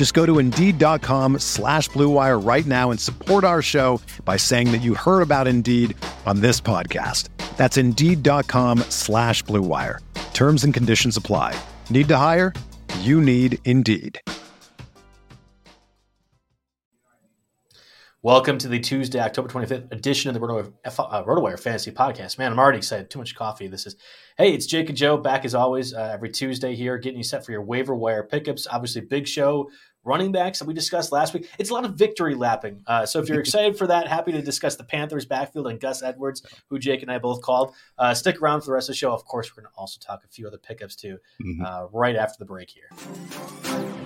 Just go to Indeed.com slash BlueWire right now and support our show by saying that you heard about Indeed on this podcast. That's Indeed.com slash BlueWire. Terms and conditions apply. Need to hire? You need Indeed. Welcome to the Tuesday, October 25th edition of the RotoWire, uh, RotoWire Fantasy Podcast. Man, I'm already excited. Too much coffee. This is, hey, it's Jake and Joe back as always uh, every Tuesday here, getting you set for your waiver wire pickups. Obviously, big show, running backs that we discussed last week. It's a lot of victory lapping. Uh, so if you're excited for that, happy to discuss the Panthers backfield and Gus Edwards, who Jake and I both called. Uh, stick around for the rest of the show. Of course, we're going to also talk a few other pickups too, mm-hmm. Uh, right after the break here.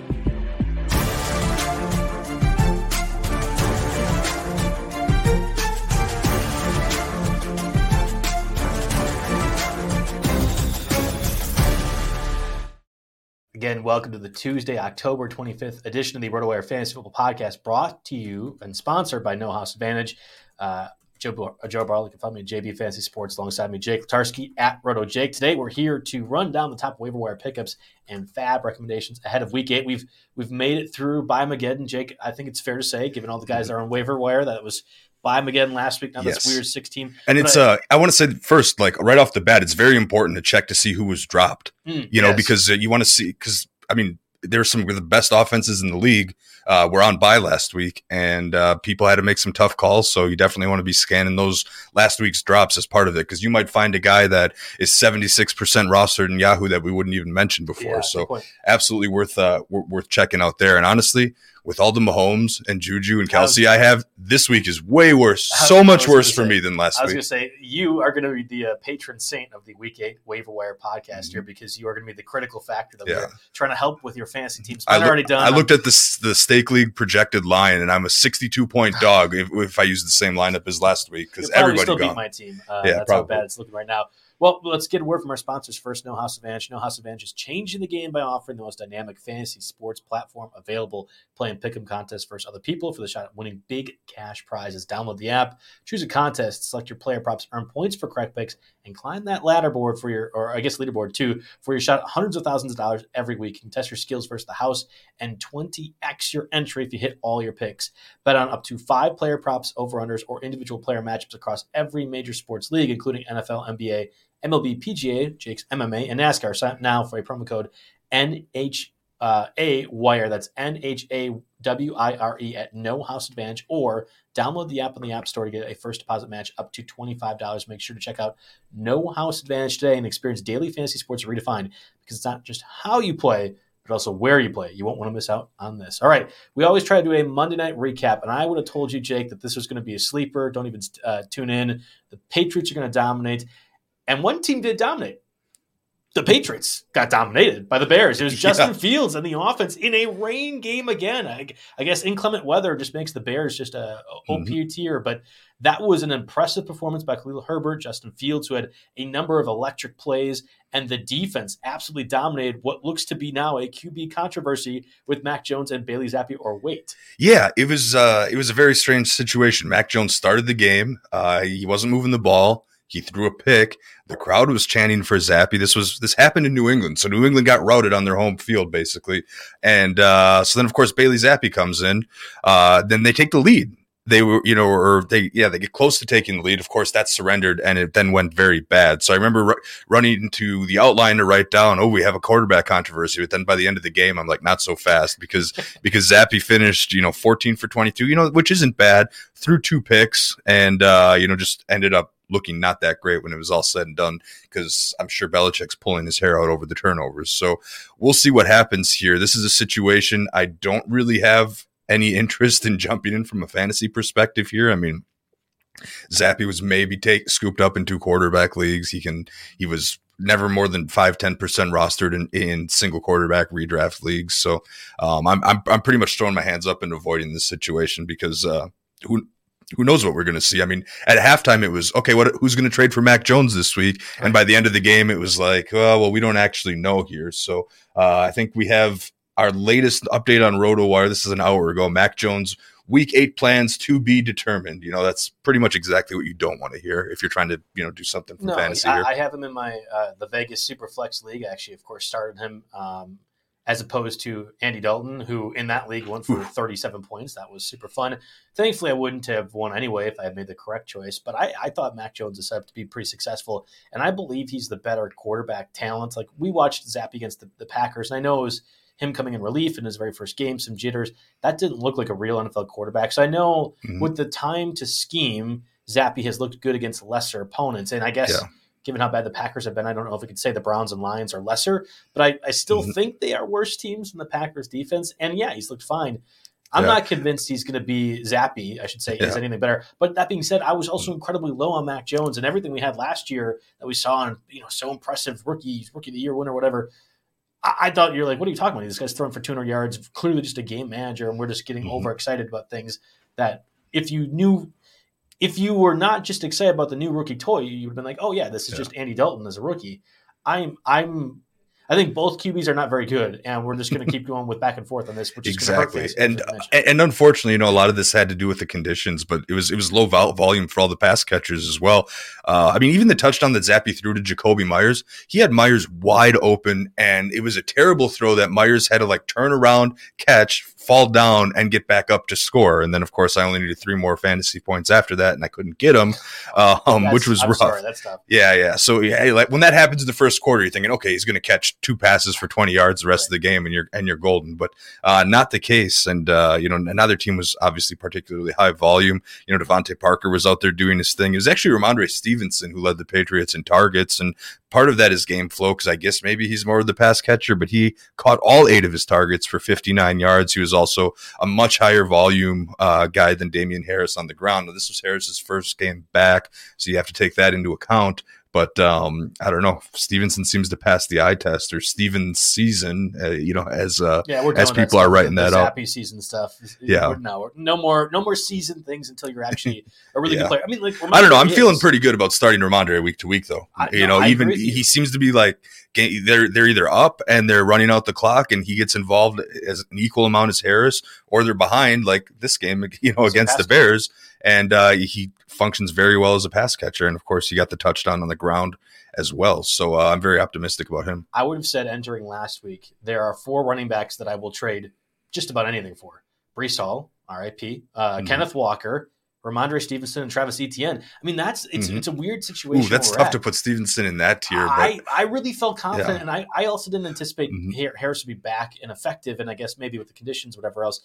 Again, welcome to the Tuesday, October 25th edition of the RotoWire Fantasy Football Podcast, brought to you and sponsored by No House Advantage. Uh, Joe, uh, Joe Barlow, can find me at JB Fantasy Sports alongside me, Jake Latarsky at Roto Jake. Today, we're here to run down the top waiver wire pickups and FAAB recommendations ahead of Week Eight. We've we've made it through by Mageddon, Jake. I think it's fair to say, given all the guys that are on waiver wire, that was by again last week. Now yes. that's weird 16. And but it's I, uh I want to say first, like right off the bat, it's very important to check to see who was dropped. Mm, you know, yes. because uh, you want to see because I mean there's some of the best offenses in the league. Uh, were on bye last week, and uh, people had to make some tough calls. So you definitely want to be scanning those last week's drops as part of it because you might find a guy that is 76% rostered in Yahoo that we wouldn't even mention before. Yeah, so absolutely worth uh, worth checking out there. And honestly, with all the Mahomes and Juju and Kelce I, have, this week is way worse. So much worse for say, me than last week. I was going to say, you are going to be the uh, patron saint of the Week 8 waiver wire podcast mm-hmm. here because you are going to be the critical factor that yeah. we're trying to help with your fantasy teams. I, look, already done. I looked at the, the stake league projected line, and I'm a 62 point dog if, if, I use the same lineup as last week because everybody still gone. beat my team. Uh, yeah, that's probably. how bad it's looking right now. Well, let's get a word from our sponsors first. No House Advantage. No House Advantage is changing the game by offering the most dynamic fantasy sports platform available. Playing pick'em contests versus other people for the shot at winning big cash prizes. Download the app, choose a contest, select your player props, earn points for correct picks, and climb that ladder board for your, or I guess leaderboard too, for your shot hundreds of thousands of dollars every week. You can test your skills versus the house and 20x your entry if you hit all your picks. Bet on up to five player props, over unders, or individual player matchups across every major sports league, including NFL, NBA, MLB, PGA, Jake's MMA, and NASCAR. Sign up now for a promo code NHA Wire. That's N H A W I R E at No House Advantage, or download the app on the App Store to get a first deposit match up to $25. Make sure to check out No House Advantage today and experience daily fantasy sports redefined because it's not just how you play, but also where you play. You won't want to miss out on this. All right. We always try to do a Monday night recap, and I would have told you, Jake, that this was going to be a sleeper. Don't even uh, tune in. The Patriots are going to dominate. And one team did dominate. The Patriots got dominated by the Bears. It was Justin yeah. Fields and the offense in a rain game again. I, I, guess inclement weather just makes the Bears just a, OP mm-hmm. tier, but that was an impressive performance by Khalil Herbert, Justin Fields, who had a number of electric plays, and the defense absolutely dominated what looks to be now a QB controversy with Mac Jones and Bailey Zappe or wait. Yeah, it was uh, it was a very strange situation. Mac Jones started the game. Uh, he wasn't moving the ball. He threw a pick. The crowd was chanting for Zappe. This was this happened in New England, so New England got routed on their home field basically. And uh, so then, of course, Bailey Zappe comes in. Uh, then they take the lead. They were, you know, or they, yeah, they get close to taking the lead. Of course, that's surrendered, and it then went very bad. So I remember r- running into the outline to write down, "Oh, we have a quarterback controversy." But then by the end of the game, I'm like, not so fast because because Zappe finished, you know, 14 for 22, you know, which isn't bad. Threw two picks, and uh, you know, just ended up looking not that great when it was all said and done because I'm sure Belichick's pulling his hair out over the turnovers. So we'll see what happens here. This is a situation I don't really have any interest in jumping in from a fantasy perspective here. I mean, Zappe was maybe take scooped up in two quarterback leagues. He can he was never more than 5 10% rostered in, in single quarterback redraft leagues. So um, I'm, I'm I'm pretty much throwing my hands up and avoiding this situation because uh, who who knows what we're going to see? I mean, at halftime it was okay. What who's going to trade for Mac Jones this week? And by the end of the game, it was like, oh, well, we don't actually know here. So uh, I think we have our latest update on RotoWire. This is an hour ago. Mac Jones week eight plans to be determined. You know, that's pretty much exactly what you don't want to hear if you're trying to, you know, do something for no, fantasy. I, I, have him in my uh, the Vegas Superflex league. I actually, of course, started him um, as opposed to Andy Dalton, who in that league went for 37 points. That was super fun. Thankfully, I wouldn't have won anyway if I had made the correct choice. But I, I thought Mac Jones is set up to be pretty successful, and I believe he's the better quarterback talent. Like we watched Zappe against the, the Packers, and I know it was him coming in relief in his very first game, some jitters. That didn't look like a real NFL quarterback. So I know mm-hmm. with the time to scheme, Zappe has looked good against lesser opponents. And I guess yeah. Given how bad the Packers have been, I don't know if we could say the Browns and Lions are lesser, but I, I still mm-hmm. think they are worse teams than the Packers defense. And yeah, he's looked fine. I'm yeah. not convinced he's going to be Zappe, I should say, yeah. is anything better. But that being said, I was also incredibly low on Mac Jones and everything we had last year that we saw on, you know, so impressive rookie, rookie of the year winner, whatever. I, thought you're like, what are you talking about? This guy's throwing for 200 yards, clearly just a game manager, and we're just getting mm-hmm. overexcited about things that if you knew, if you were not just excited about the new rookie toy, you would have been like, oh yeah, this is yeah. just Andy Dalton as a rookie. I'm I'm I think both QBs are not very good, and we're just going to keep going with back and forth on this, which is exactly. and and unfortunately, you know, a lot of this had to do with the conditions, but it was it was low vol- volume for all the pass catchers as well. Uh, I mean, even the touchdown that Zappe threw to Jakobi Meyers, he had Meyers wide open, and it was a terrible throw that Meyers had to like turn around, catch, fall down and get back up to score. And then, of course, I only needed three more fantasy points after that, and I couldn't get them, um, which was I'm rough. Sorry, that's tough. Yeah, yeah. So yeah, like when that happens in the first quarter, you're thinking, okay, he's going to catch two passes for 20 yards the rest right. of the game, and you're and you're golden. But uh, not the case. And uh, you know, another team was obviously particularly high volume. You know, DeVante Parker was out there doing his thing. It was actually Rhamondre Stevenson who led the Patriots in targets, and part of that is game flow because I guess maybe he's more of the pass catcher, but he caught all eight of his targets for 59 yards. He was also a much higher volume uh, guy than Damien Harris on the ground. Now, this was Harris's first game back, so you have to take that into account. But um, I don't know. Stevenson seems to pass the eye test, or Steven's season, uh, you know, as uh, yeah, as people are writing that up. Happy season stuff. Yeah, no, no more, no more season things until you're actually a really yeah. good player. I mean, like I don't know. I'm is. feeling pretty good about starting Rhamondre week to week, though. I, you no, know, even he seems to be like they're they're either up and they're running out the clock, and he gets involved as an equal amount as Harris, or they're behind, like this game, you know, against the Bears, and uh, he functions very well as a pass catcher. And of course, he got the touchdown on the ground as well. So uh, I'm very optimistic about him. I would have said entering last week, there are four running backs that I will trade just about anything for. Breece Hall, RIP, uh, mm-hmm. Kenneth Walker, Rhamondre Stevenson, and Travis Etienne. I mean, that's it's mm-hmm. it's a weird situation. Ooh, that's tough at. to put Stevenson in that tier. I, I really felt confident, yeah. and I, I also didn't anticipate mm-hmm. Harris to be back and effective, and I guess maybe with the conditions, whatever else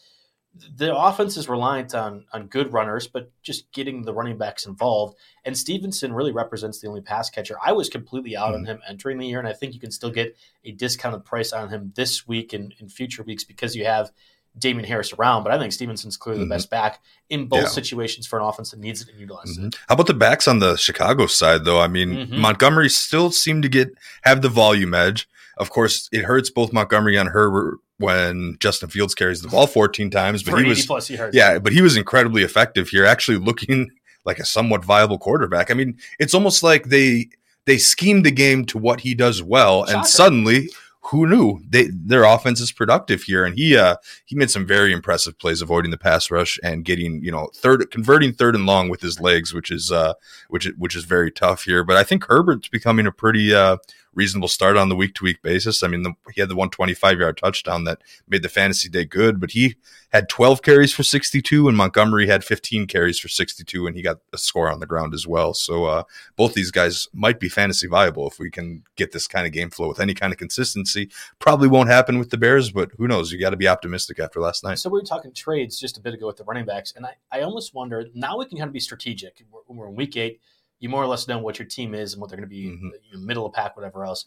the offense is reliant on on good runners, but just getting the running backs involved. And Stevenson really represents the only pass catcher. I was completely out mm. on him entering the year, and I think you can still get a discounted price on him this week and in future weeks because you have Damien Harris around. But I think Stevenson's clearly mm-hmm. the best back in both yeah. situations for an offense that needs it and utilizes mm-hmm. it. How about the backs on the Chicago side, though? I mean, mm-hmm. Montgomery still seemed to get have the volume edge. Of course, it hurts both Montgomery and Herbert when Justin Fields carries the ball 14 times, but he was plus yards. yeah, but he was incredibly effective here, actually looking like a somewhat viable quarterback. I mean, it's almost like they they schemed the game to what he does well, Shocker. and suddenly who knew they their offense is productive here and he uh he made some very impressive plays avoiding the pass rush and getting you know third converting third and long with his legs which is uh which which is very tough here but i think herbert's becoming a pretty uh reasonable start on the week to week basis. I mean, the, he had the 125 yard touchdown that made the fantasy day good, but he had 12 carries for 62, and Montgomery had 15 carries for 62, and he got a score on the ground as well. So uh, both these guys might be fantasy viable if we can get this kind of game flow with any kind of consistency. Probably won't happen with the Bears, but who knows? You got to be optimistic after last night. So we were talking trades just a bit ago with the running backs, and I, I almost wonder now we can kind of be strategic. We're, we're in week eight you more or less know what your team is and what they're going to be mm-hmm. middle of pack, whatever else.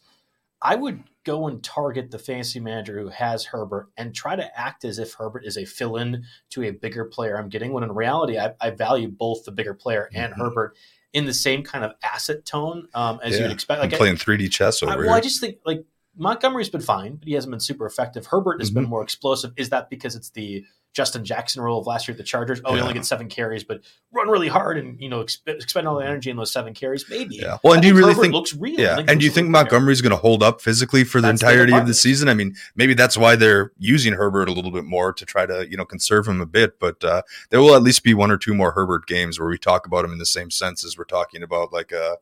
I would go and target the fantasy manager who has Herbert and try to act as if Herbert is a fill in to a bigger player I'm getting, when in reality, I, I value both the bigger player and mm-hmm. Herbert in the same kind of asset tone um, as yeah. you'd expect. Like I'm playing 3D chess over I, well, here. I just think like Montgomery's been fine, but he hasn't been super effective. Herbert has mm-hmm. been more explosive. Is that because it's the Justin Jackson role of last year at the Chargers. Oh, yeah. he only gets seven carries, but run really hard and you know expend all the energy in those seven carries. Maybe. Yeah. Well, and I do you really Herbert think looks real? Yeah. And do you think Montgomery's going to hold up physically for the that's entirety the of the season? I mean, maybe that's why they're using Herbert a little bit more to try to you know conserve him a bit. But uh, there will at least be one or two more Herbert games where we talk about him in the same sense as we're talking about like a. Uh,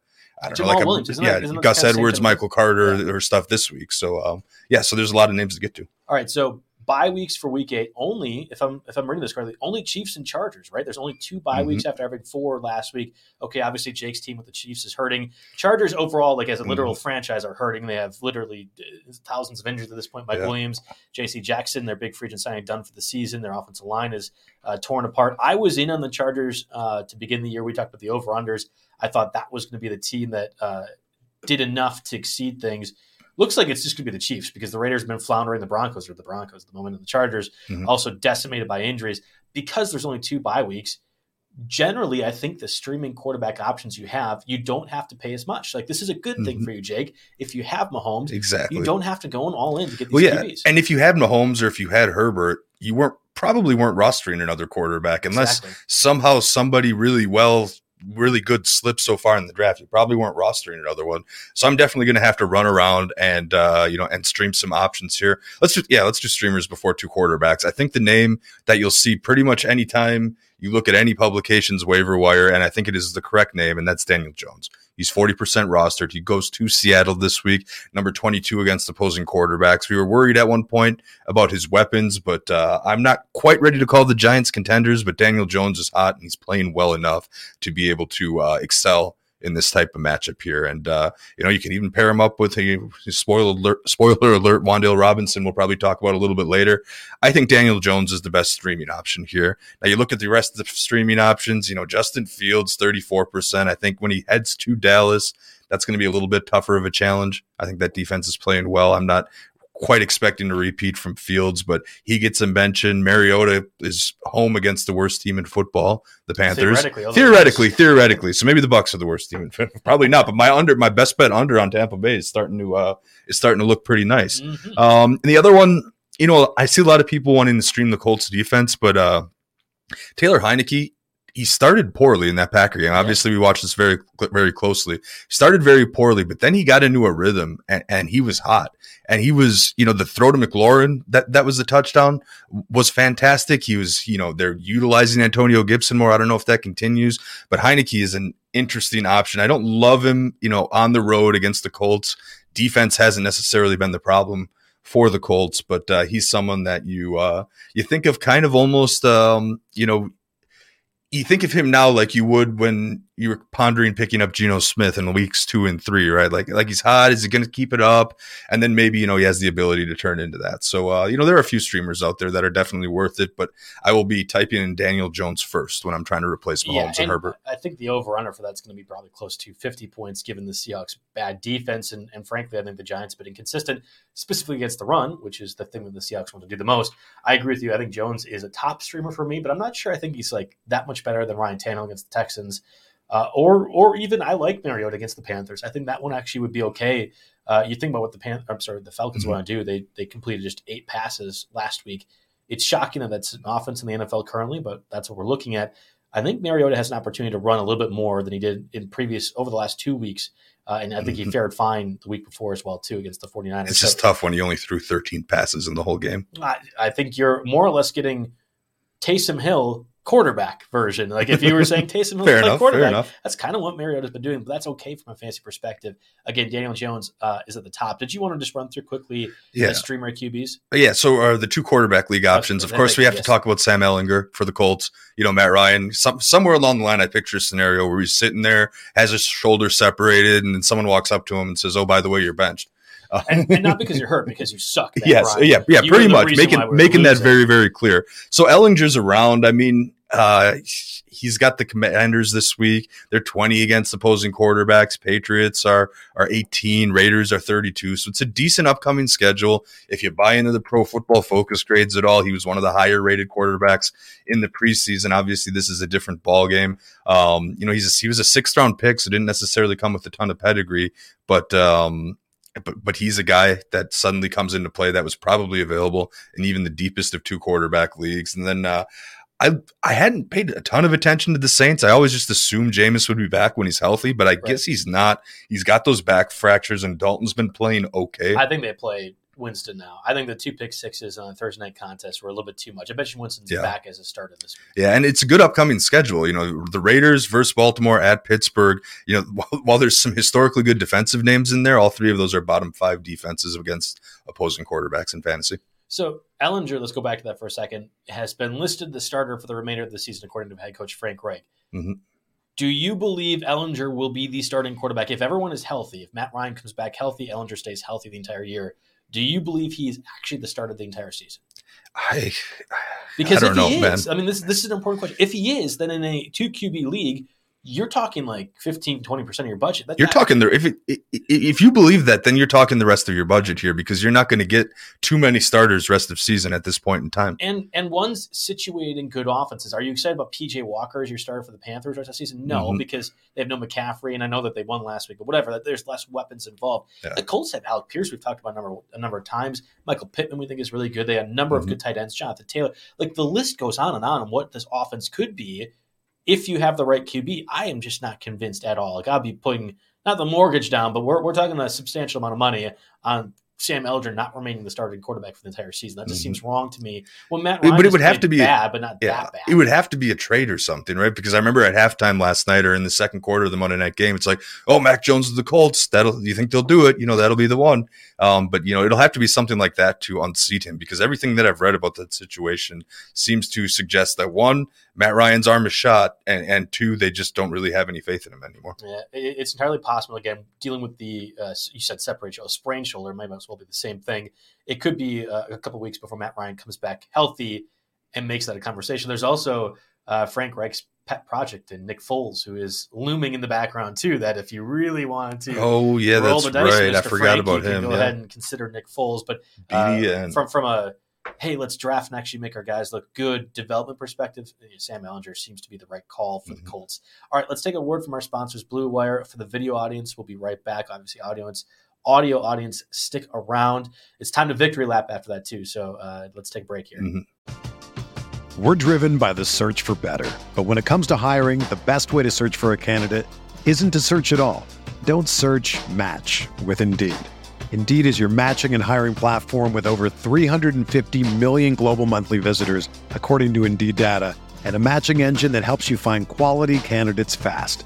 I don't Jamal know, like Williams, a, yeah, that, Gus Edwards, Michael Carter, yeah. or stuff this week. So, um, yeah, so there's a lot of names to get to. All right, so bye weeks for week eight only if i'm if i'm reading this correctly only chiefs and chargers right? There's only two bye mm-hmm. weeks after having four last week. Okay obviously jake's team with the chiefs is hurting. Chargers overall like as a literal mm-hmm. franchise are hurting. They have literally uh, thousands of injuries at this point. Mike yeah. williams jc jackson their big free agent signing done for the season. Their offensive line is uh, torn apart. I was in on the chargers uh, to begin the year. We talked about the over unders i thought that was going to be the team that uh, did enough to exceed things looks like it's just going to be the Chiefs because the Raiders have been floundering. The Broncos are the Broncos at the moment, and the Chargers mm-hmm. also decimated by injuries. Because there's only two bye weeks, generally, I think the streaming quarterback options you have, you don't have to pay as much. Like this is a good thing mm-hmm. for you, Jake. If you have Mahomes, exactly, you don't have to go in all in to get these well, yeah. QBs. And if you had Mahomes or if you had Herbert, you weren't probably weren't rostering another quarterback unless exactly. somehow somebody really well really good slips so far in the draft. You probably weren't rostering another one. So I'm definitely going to have to run around and, uh, you know, and stream some options here. Let's just, yeah, let's do streamers before two quarterbacks. I think the name that you'll see pretty much anytime you look at any publication's waiver wire, and I think it is the correct name, and that's Daniel Jones. He's 40% rostered. He goes to Seattle this week, number 22 against opposing quarterbacks. We were worried at one point about his weapons, but uh, I'm not quite ready to call the Giants contenders, but Daniel Jones is hot and he's playing well enough to be able to uh, excel in this type of matchup here. And uh, you know, you can even pair him up with a spoiler alert, spoiler alert. Wan'Dale Robinson, we'll probably talk about a little bit later. I think Daniel Jones is the best streaming option here. Now you look at the rest of the streaming options. You know, Justin Fields, thirty four percent. I think when he heads to Dallas. That's going to be a little bit tougher of a challenge. I think that defense is playing well. I'm not quite expecting to repeat from Fields, but he gets a mention. Mariota is home against the worst team in football, the Panthers. Theoretically, theoretically, theoretically. So maybe the Bucks are the worst team. Probably not, but my under, my best bet under on Tampa Bay is starting to uh, is starting to look pretty nice. Mm-hmm. Um, and the other one, you know, I see a lot of people wanting to stream the Colts defense, but uh, Taylor Heinicke he started poorly in that Packer game. Obviously, yeah. we watched this very, very closely. He started very poorly, but then he got into a rhythm and, and, he was hot. And he was, you know, the throw to McLaurin that that was the touchdown was fantastic. He was, you know, they're utilizing Antonio Gibson more. I don't know if that continues, but Heinicke is an interesting option. I don't love him, you know, on the road against the Colts. Defense hasn't necessarily been the problem for the Colts, but uh, he's someone that you uh, you think of kind of almost um, you know you think of him now like you would when you were pondering picking up Geno Smith in weeks two and three, right? Like, like he's hot. Is he going to keep it up? And then maybe, you know, he has the ability to turn into that. So, uh, you know, there are a few streamers out there that are definitely worth it, but I will be typing in Daniel Jones first when I'm trying to replace Mahomes yeah, and, and, Herbert. I think the over under for that's going to be probably close to 50 points given the Seahawks bad defense. And, and frankly, I think the Giants have been inconsistent, specifically against the run, which is the thing that the Seahawks want to do the most. I agree with you. I think Jones is a top streamer for me, but I'm not sure I think he's like that much better than Ryan Tannehill against the Texans. Uh, or or even I like Mariota against the Panthers. I think that one actually would be okay. Uh, you think about what the Pan- I'm sorry, the Falcons mm-hmm. want to do. They they completed just eight passes last week. It's shocking that that's an offense in the NFL currently, but that's what we're looking at. I think Mariota has an opportunity to run a little bit more than he did in previous over the last two weeks. Uh, and I think he mm-hmm. fared fine the week before as well, too, against the 49ers. It's just so, tough when he only threw 13 passes in the whole game. I, I think you're more or less getting Taysom Hill quarterback version. Like if you were saying Taysom Hill enough, quarterback, that's kind of what Mariota's been doing, but that's okay from a fantasy perspective. Again, Daniel Jones uh, is at the top. Did you want to just run through quickly yeah. the streamer QBs? Yeah, so are the two quarterback league options. Of course, we have yes. to talk about Sam Ehlinger for the Colts. You know, Matt Ryan. Some, somewhere along the line, I picture a scenario where he's sitting there, has his shoulder separated, and then someone walks up to him and says, "Oh, by the way, you're benched." and, and, not because you're hurt, because you suck. yes, yeah, yeah, you pretty much making making that very very clear. So Ehlinger's around. I mean, Uh, he's got the Commanders this week. They're 20 against opposing quarterbacks. Patriots are are 18. Raiders are 32. So it's a decent upcoming schedule. If you buy into the Pro Football Focus grades at all, he was one of the higher rated quarterbacks in the preseason. Obviously, this is a different ball game. Um, you know, he's a, he was a sixth round pick, so didn't necessarily come with a ton of pedigree, but um, but but he's a guy that suddenly comes into play that was probably available in even the deepest of two quarterback leagues. And then uh, I I hadn't paid a ton of attention to the Saints. I always just assumed Jameis would be back when he's healthy, but I right. guess he's not. He's got those back fractures, and Dalton's been playing okay. I think they played Winston now. I think the two pick sixes on the Thursday night contest were a little bit too much. I bet you Winston's yeah. back as a starter this week. Yeah, and it's a good upcoming schedule. You know, the Raiders versus Baltimore at Pittsburgh. You know, while, while there's some historically good defensive names in there, all three of those are bottom five defenses against opposing quarterbacks in fantasy. So Ehlinger, let's go back to that for a second, has been listed the starter for the remainder of the season, according to head coach Frank Reich. Mm-hmm. Do you believe Ehlinger will be the starting quarterback if everyone is healthy? If Matt Ryan comes back healthy, Ehlinger stays healthy the entire year. Do you believe he is actually the start of the entire season? I because I if he know, is, man. I mean, this this is an important question. If he is, then in a two QB league, you're talking like 15 20% of your budget. You're talking there if it, if you believe that then you're talking the rest of your budget here because you're not going to get too many starters rest of season at this point in time. And and one's situated in good offenses. Are you excited about pj walker as your starter for the panthers rest of the season? No mm-hmm. because they have no mccaffrey and i know that they won last week but whatever there's less weapons involved. Yeah. the colts have alec pierce we've talked about a number, a number of times. Michael pittman we think is really good. They have a number mm-hmm. of good tight ends. Jonathan taylor. Like the list goes on and on on what this offense could be if you have the right QB, I am just not convinced at all. Like I'll be putting not the mortgage down, but we're, we're talking a substantial amount of money on Sam Ehlinger not remaining the starting quarterback for the entire season. That just mm-hmm. seems wrong to me. Well, Matt Ryan but it would have to be bad, but not yeah, that bad. It would have to be a trade or something, right? Because I remember at halftime last night or in the second quarter of the Monday night game, it's like, oh, Mac Jones of the Colts. That'll you think they'll do it? You know, that'll be the one. Um, but you know, it'll have to be something like that to unseat him because everything that I've read about that situation seems to suggest that one, Matt Ryan's arm is shot, and and two, they just don't really have any faith in him anymore. Yeah, it's entirely possible. Again, dealing with the uh, you said separate shoulder, sprained shoulder might as well be the same thing. It could be uh, a couple weeks before Matt Ryan comes back healthy and makes that a conversation. There's also uh, Frank Reich's pet project and Nick Foles, who is looming in the background too. That if you really wanted to, oh yeah, that's right. Mr. I forgot Frank, about him. Go yeah. ahead and consider Nick Foles, but uh, from from a hey, let's draft and actually make our guys look good development perspective, Sam Ehlinger seems to be the right call for mm-hmm. the Colts. All right, let's take a word from our sponsors, Blue Wire. For the video audience, we'll be right back. Obviously, audience, audio audience, stick around. It's time to victory lap after that too. So uh, let's take a break here. Mm-hmm. We're driven by the search for better, but when it comes to hiring, the best way to search for a candidate isn't to search at all. Don't search. Match with Indeed. Indeed is your matching and hiring platform with over 350 million global monthly visitors, according to Indeed data, and a matching engine that helps you find quality candidates fast.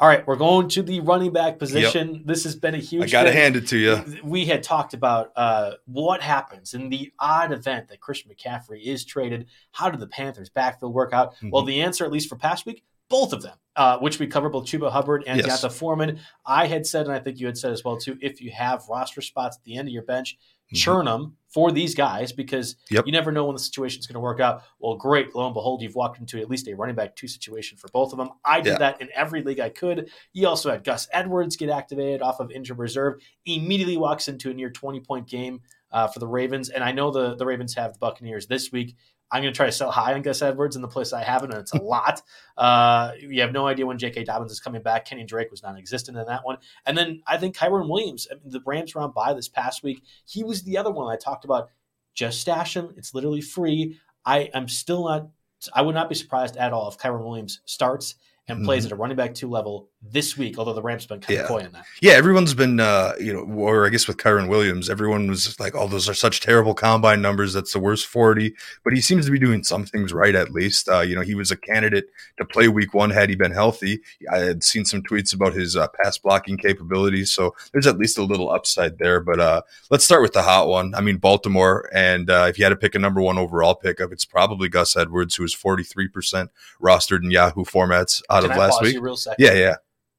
All right, we're going to the running back position. Yep. This has been a huge. I got to hand it to you. We had talked about uh, what happens in the odd event that Christian McCaffrey is traded. How did the Panthers' backfield work out? Mm-hmm. Well, the answer, at least for past week, both of them, uh, which we covered both Chuba Hubbard and yes. Foreman. I had said, and I think you had said as well too, if you have roster spots at the end of your bench, mm-hmm. churn them for these guys because yep. you never know when the situation is going to work out. Well, great. Lo and behold, you've walked into at least a running back two situation for both of them. I did yeah. that in every league I could. You also had Gus Edwards get activated off of injured reserve, immediately walks into a near 20 point game uh, for the Ravens. And I know the, the Ravens have the Buccaneers this week. I'm going to try to sell high on Gus Edwards in the place I haven't, and it's a lot. Uh, you have no idea when J.K. Dobbins is coming back. Kenny Drake was non-existent in that one, and then I think Kyren Williams. I mean, the Rams were on bye this past week. He was the other one I talked about. Just stash him; it's literally free. I am still not. I would not be surprised at all if Kyren Williams starts and mm-hmm. plays at a running back two level this week, although the Rams have been kind yeah. of coy on that. Yeah, everyone's been, uh, you know, or I guess with Kyren Williams, everyone was like, oh, those are such terrible combine numbers. That's the worst 40. But he seems to be doing some things right, at least. Uh, you know, he was a candidate to play week one had he been healthy. I had seen some tweets about his uh, pass blocking capabilities. So there's at least a little upside there. But uh, let's start with the hot one. I mean, Baltimore. And uh, if you had to pick a number one overall pickup, it's probably Gus Edwards, who is 43% rostered in Yahoo formats out Can of I last week. Yeah, yeah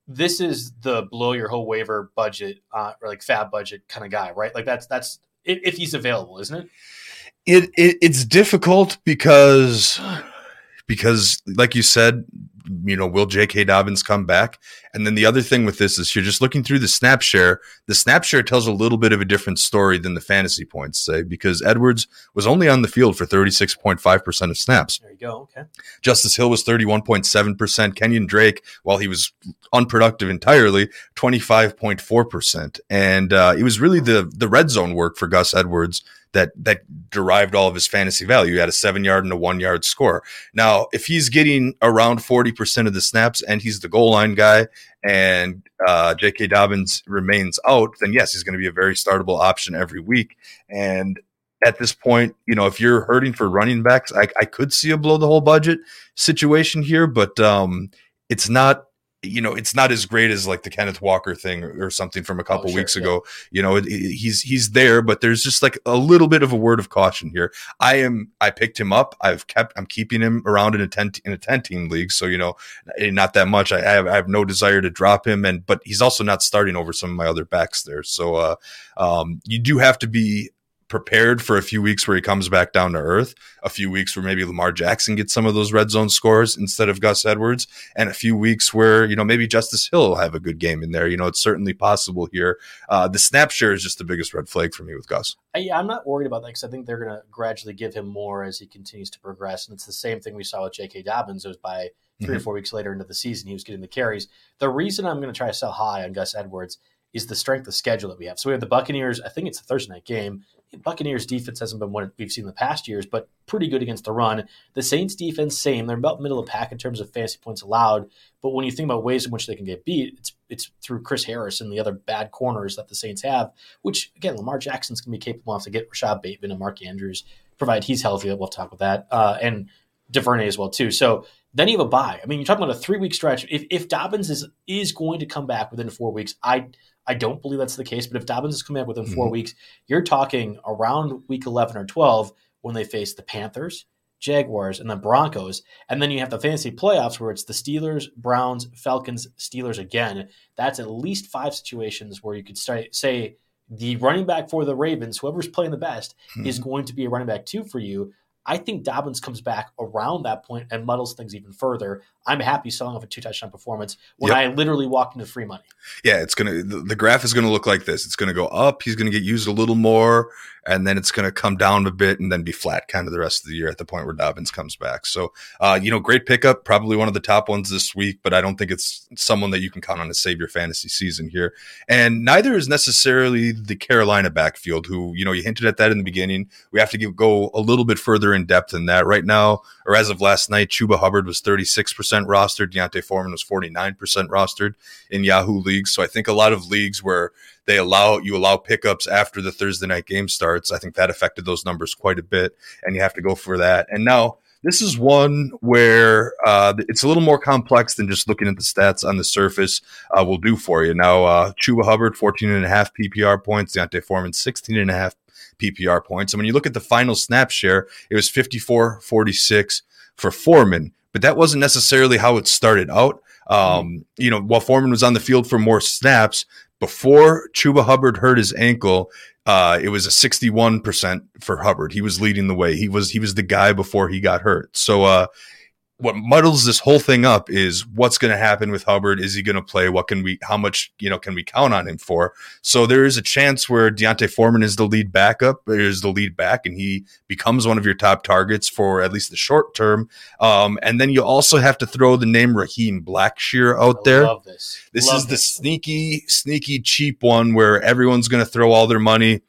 this is the blow your whole waiver budget uh, or like FAAB budget kind of guy, right? Like that's that's if, he's available, isn't it? It, it it's difficult because because like you said you know, will J.K. Dobbins come back? And then the other thing with this is you're just looking through the snap share. The snap share tells a little bit of a different story than the fantasy points say because Edwards was only on the field for 36.5% of snaps. There you go. Okay. Justice Hill was 31.7%. Kenyan Drake, while he was unproductive entirely, 25.4%. And uh, it was really the, the red zone work for Gus Edwards that that derived all of his fantasy value. He had a seven yard and a one yard score. Now, if he's getting around forty percent of the snaps and he's the goal line guy, and uh, J.K. Dobbins remains out, then yes, he's going to be a very startable option every week. And at this point, you know, if you're hurting for running backs, I, I could see a blow the whole budget situation here, but um, it's not you know, it's not as great as like the Kenneth Walker thing or something from a oh, couple oh, sure, weeks ago. You know, it, it, he's he's there, but there's just like a little bit of a word of caution here. I am I picked him up. I've kept I'm keeping him around in a ten in a ten team league, so you know, eh, not that much. I, I have I have no desire to drop him, and but he's also not starting over some of my other backs there. So uh, um, you do have to be prepared for a few weeks where he comes back down to earth, a few weeks where maybe Lamar Jackson gets some of those red zone scores instead of Gus Edwards, and a few weeks where, you know, maybe Justice Hill will have a good game in there. You know, it's certainly possible here. Uh, the snap share is just the biggest red flag for me with Gus. Yeah, I'm not worried about that because I think they're going to gradually give him more as he continues to progress. And it's the same thing we saw with J.K. Dobbins. It was by 3 mm-hmm. or four weeks later into the season, he was getting the carries. The reason I'm going to try to sell high on Gus Edwards is the strength of schedule that we have. So we have the Buccaneers. I think it's a Thursday night game. Buccaneers defense hasn't been what we've seen in the past years, but pretty good against the run. The Saints defense, same. They're about middle of pack in terms of fantasy points allowed. But when you think about ways in which they can get beat, it's it's through Chris Harris and the other bad corners that the Saints have. Which again, Lamar Jackson's gonna be capable of to get Rashod Bateman and Mark Andrews, provided he's healthy. We'll talk about that, uh, and Duvernay as well too. So then you have a buy. I mean, you're talking about a three week stretch. If, if Dobbins is is going to come back within four weeks, I I don't believe that's the case, but if Dobbins is coming up within 4 mm-hmm. weeks, you're talking around week 11 or 12 when they face the Panthers, Jaguars, and the Broncos. And then you have the fantasy playoffs where it's the Steelers, Browns, Falcons, Steelers again. That's at least five situations where you could start, say the running back for the Ravens, whoever's playing the best, mm-hmm. is going to be a running back two for you. I think Dobbins comes back around that point and muddles things even further. I'm happy selling off a two touchdown performance when yep. I literally walked into free money. Yeah, it's gonna the, the graph is gonna look like this. It's gonna go up. He's gonna get used a little more, and then it's gonna come down a bit and then be flat kind of the rest of the year at the point where Dobbins comes back. So, uh, you know, great pickup, probably one of the top ones this week, but I don't think it's someone that you can count on to save your fantasy season here. And neither is necessarily the Carolina backfield, who you know you hinted at that in the beginning. We have to give, go a little bit further in depth than that. Right now, or as of last night, Chuba Hubbard was 36% rostered. D'Onta Foreman was 49% rostered in Yahoo leagues. So I think a lot of leagues where they allow you allow pickups after the Thursday night game starts, I think that affected those numbers quite a bit, and you have to go for that. And now this is one where uh, it's a little more complex than just looking at the stats on the surface uh, will do for you. Now, uh, Chuba Hubbard, 14 and a half PPR points, D'Onta Foreman, 16 and a half PPR points. And when you look at the final snap share, it was 54 46 for Foreman, but that wasn't necessarily how it started out. Um, you know, while Foreman was on the field for more snaps, before Chuba Hubbard hurt his ankle, uh, it was a 61% for Hubbard. He was leading the way. He was he was the guy before he got hurt. So uh, what muddles this whole thing up is what's going to happen with Hubbard. Is he going to play? What can we? How much you know can we count on him for? So there is a chance where D'Onta Foreman is the lead backup, is the lead back, and he becomes one of your top targets for at least the short term. Um, and then you also have to throw the name Raheem Blackshear out I there. this. This is the sneaky, sneaky cheap one where everyone's going to throw all their money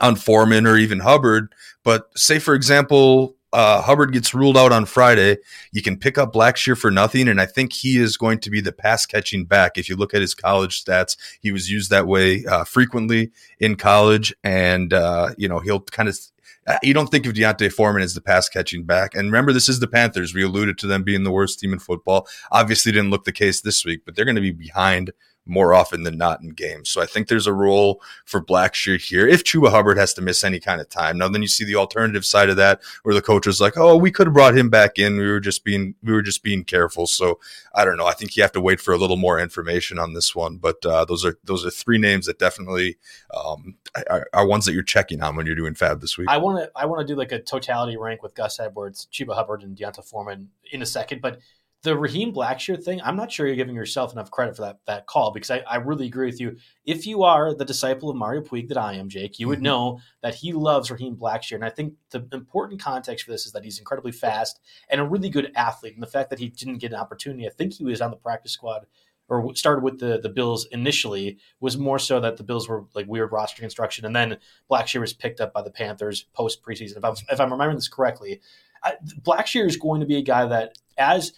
on Foreman or even Hubbard. But say, for example, uh, Hubbard gets ruled out on Friday, you can pick up Blackshear for nothing. And I think he is going to be the pass catching back. If you look at his college stats, he was used that way uh, frequently in college. And, uh, you know, he'll kind of, uh, you don't think of D'Onta Foreman as the pass catching back. And remember, this is the Panthers. We alluded to them being the worst team in football. Obviously, didn't look the case this week, but they're going to be behind more often than not in games. So I think there's a role for Blackshear here if Chuba Hubbard has to miss any kind of time. Now then you see the alternative side of that where the coach is like, "Oh, we could have brought him back in. We were just being we were just being careful." So I don't know. I think you have to wait for a little more information on this one. But uh, those are those are three names that definitely um, are, are, ones that you're checking on when you're doing FAAB this week. I want to I want to do like a totality rank with Gus Edwards, Chuba Hubbard, and D'Onta Foreman in a second, but the Raheem Blackshear thing, I'm not sure you're giving yourself enough credit for that that call because I, I really agree with you. If you are the disciple of Mario Puig that I am, Jake, you would mm-hmm. know that he loves Raheem Blackshear. And I think the important context for this is that he's incredibly fast and a really good athlete. And the fact that he didn't get an opportunity, I think he was on the practice squad or started with the the Bills initially was more so that the Bills were like weird roster construction, and then Blackshear was picked up by the Panthers post preseason. If I'm, if I'm remembering this correctly, I, Blackshear is going to be a guy that as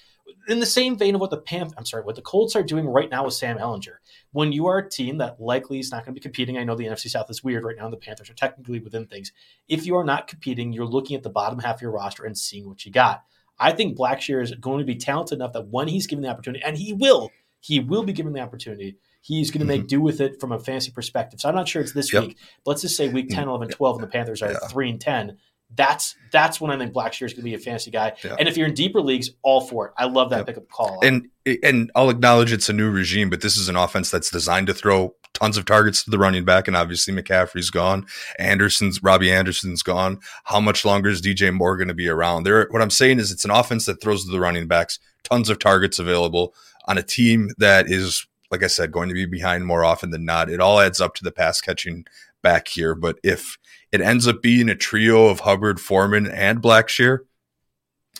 in the same vein of what the Panth- I'm sorry, what the Colts are doing right now with Sam Ehlinger. When you are a team that likely is not going to be competing, I know the NFC South is weird right now, and the Panthers are technically within things. If you are not competing, you're looking at the bottom half of your roster and seeing what you got. I think Blackshear is going to be talented enough that when he's given the opportunity, and he will, he will be given the opportunity. He's going to make mm-hmm. do with it from a fantasy perspective. So I'm not sure it's this yep. week. But let's just say week 10, 11, 12, and the Panthers are yeah. 3 and 10 that's that's when I think Blackshear is going to be a fantasy guy. Yeah. And if you're in deeper leagues, all for it. I love that pickup call. And and I'll acknowledge it's a new regime, but this is an offense that's designed to throw tons of targets to the running back, and obviously McCaffrey's gone, Anderson's Robbie Anderson's gone. How much longer is DJ Moore going to be around? There, what I'm saying is it's an offense that throws to the running backs, tons of targets available on a team that is, like I said, going to be behind more often than not. It all adds up to the pass catching back here, but if it ends up being a trio of Hubbard, Foreman, and Blackshear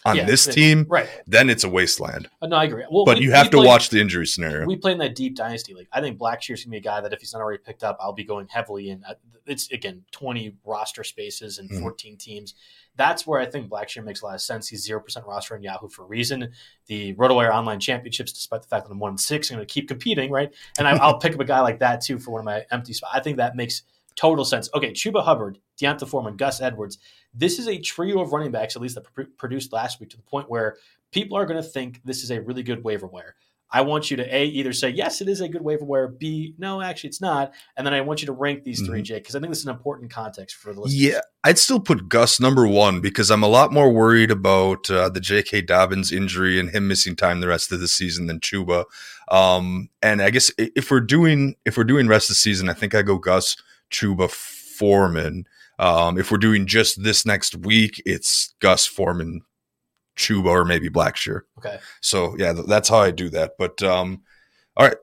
on yeah, this team, right. then it's a wasteland. Uh, no, I agree. Well, but we, you have to watch the injury scenario. We play in that deep dynasty league. I think Blackshear's gonna be a guy that if he's not already picked up, I'll be going heavily in. Uh, it's again twenty roster spaces and mm-hmm. 14 teams. That's where I think Blackshear makes a lot of sense. He's zero percent roster in Yahoo for a reason. The RotoWire Online Championships, despite the fact that I'm one and six, I'm going to keep competing, right? And I, will pick up a guy like that too for one of my empty spots. I think that makes total sense. Okay, Chuba Hubbard, D'Onta Foreman, Gus Edwards. This is a trio of running backs, at least that pr- produced last week, to the point where people are going to think this is a really good waiver wire. I want you to a either say yes, it is a good waiver wire. B no, actually it's not. And then I want you to rank these three, mm-hmm. Jake, because I think this is an important context for the listeners. Yeah, I'd still put Gus number one because I'm a lot more worried about uh, the J.K. Dobbins injury and him missing time the rest of the season than Chuba. Um, and I guess if we're doing if we're doing rest of the season, I think I go Gus Chuba Foreman. Um, if we're doing just this next week, it's Gus Foreman, Chuba, or maybe Blackshear. Okay. So yeah, that's how I do that. But um, all right.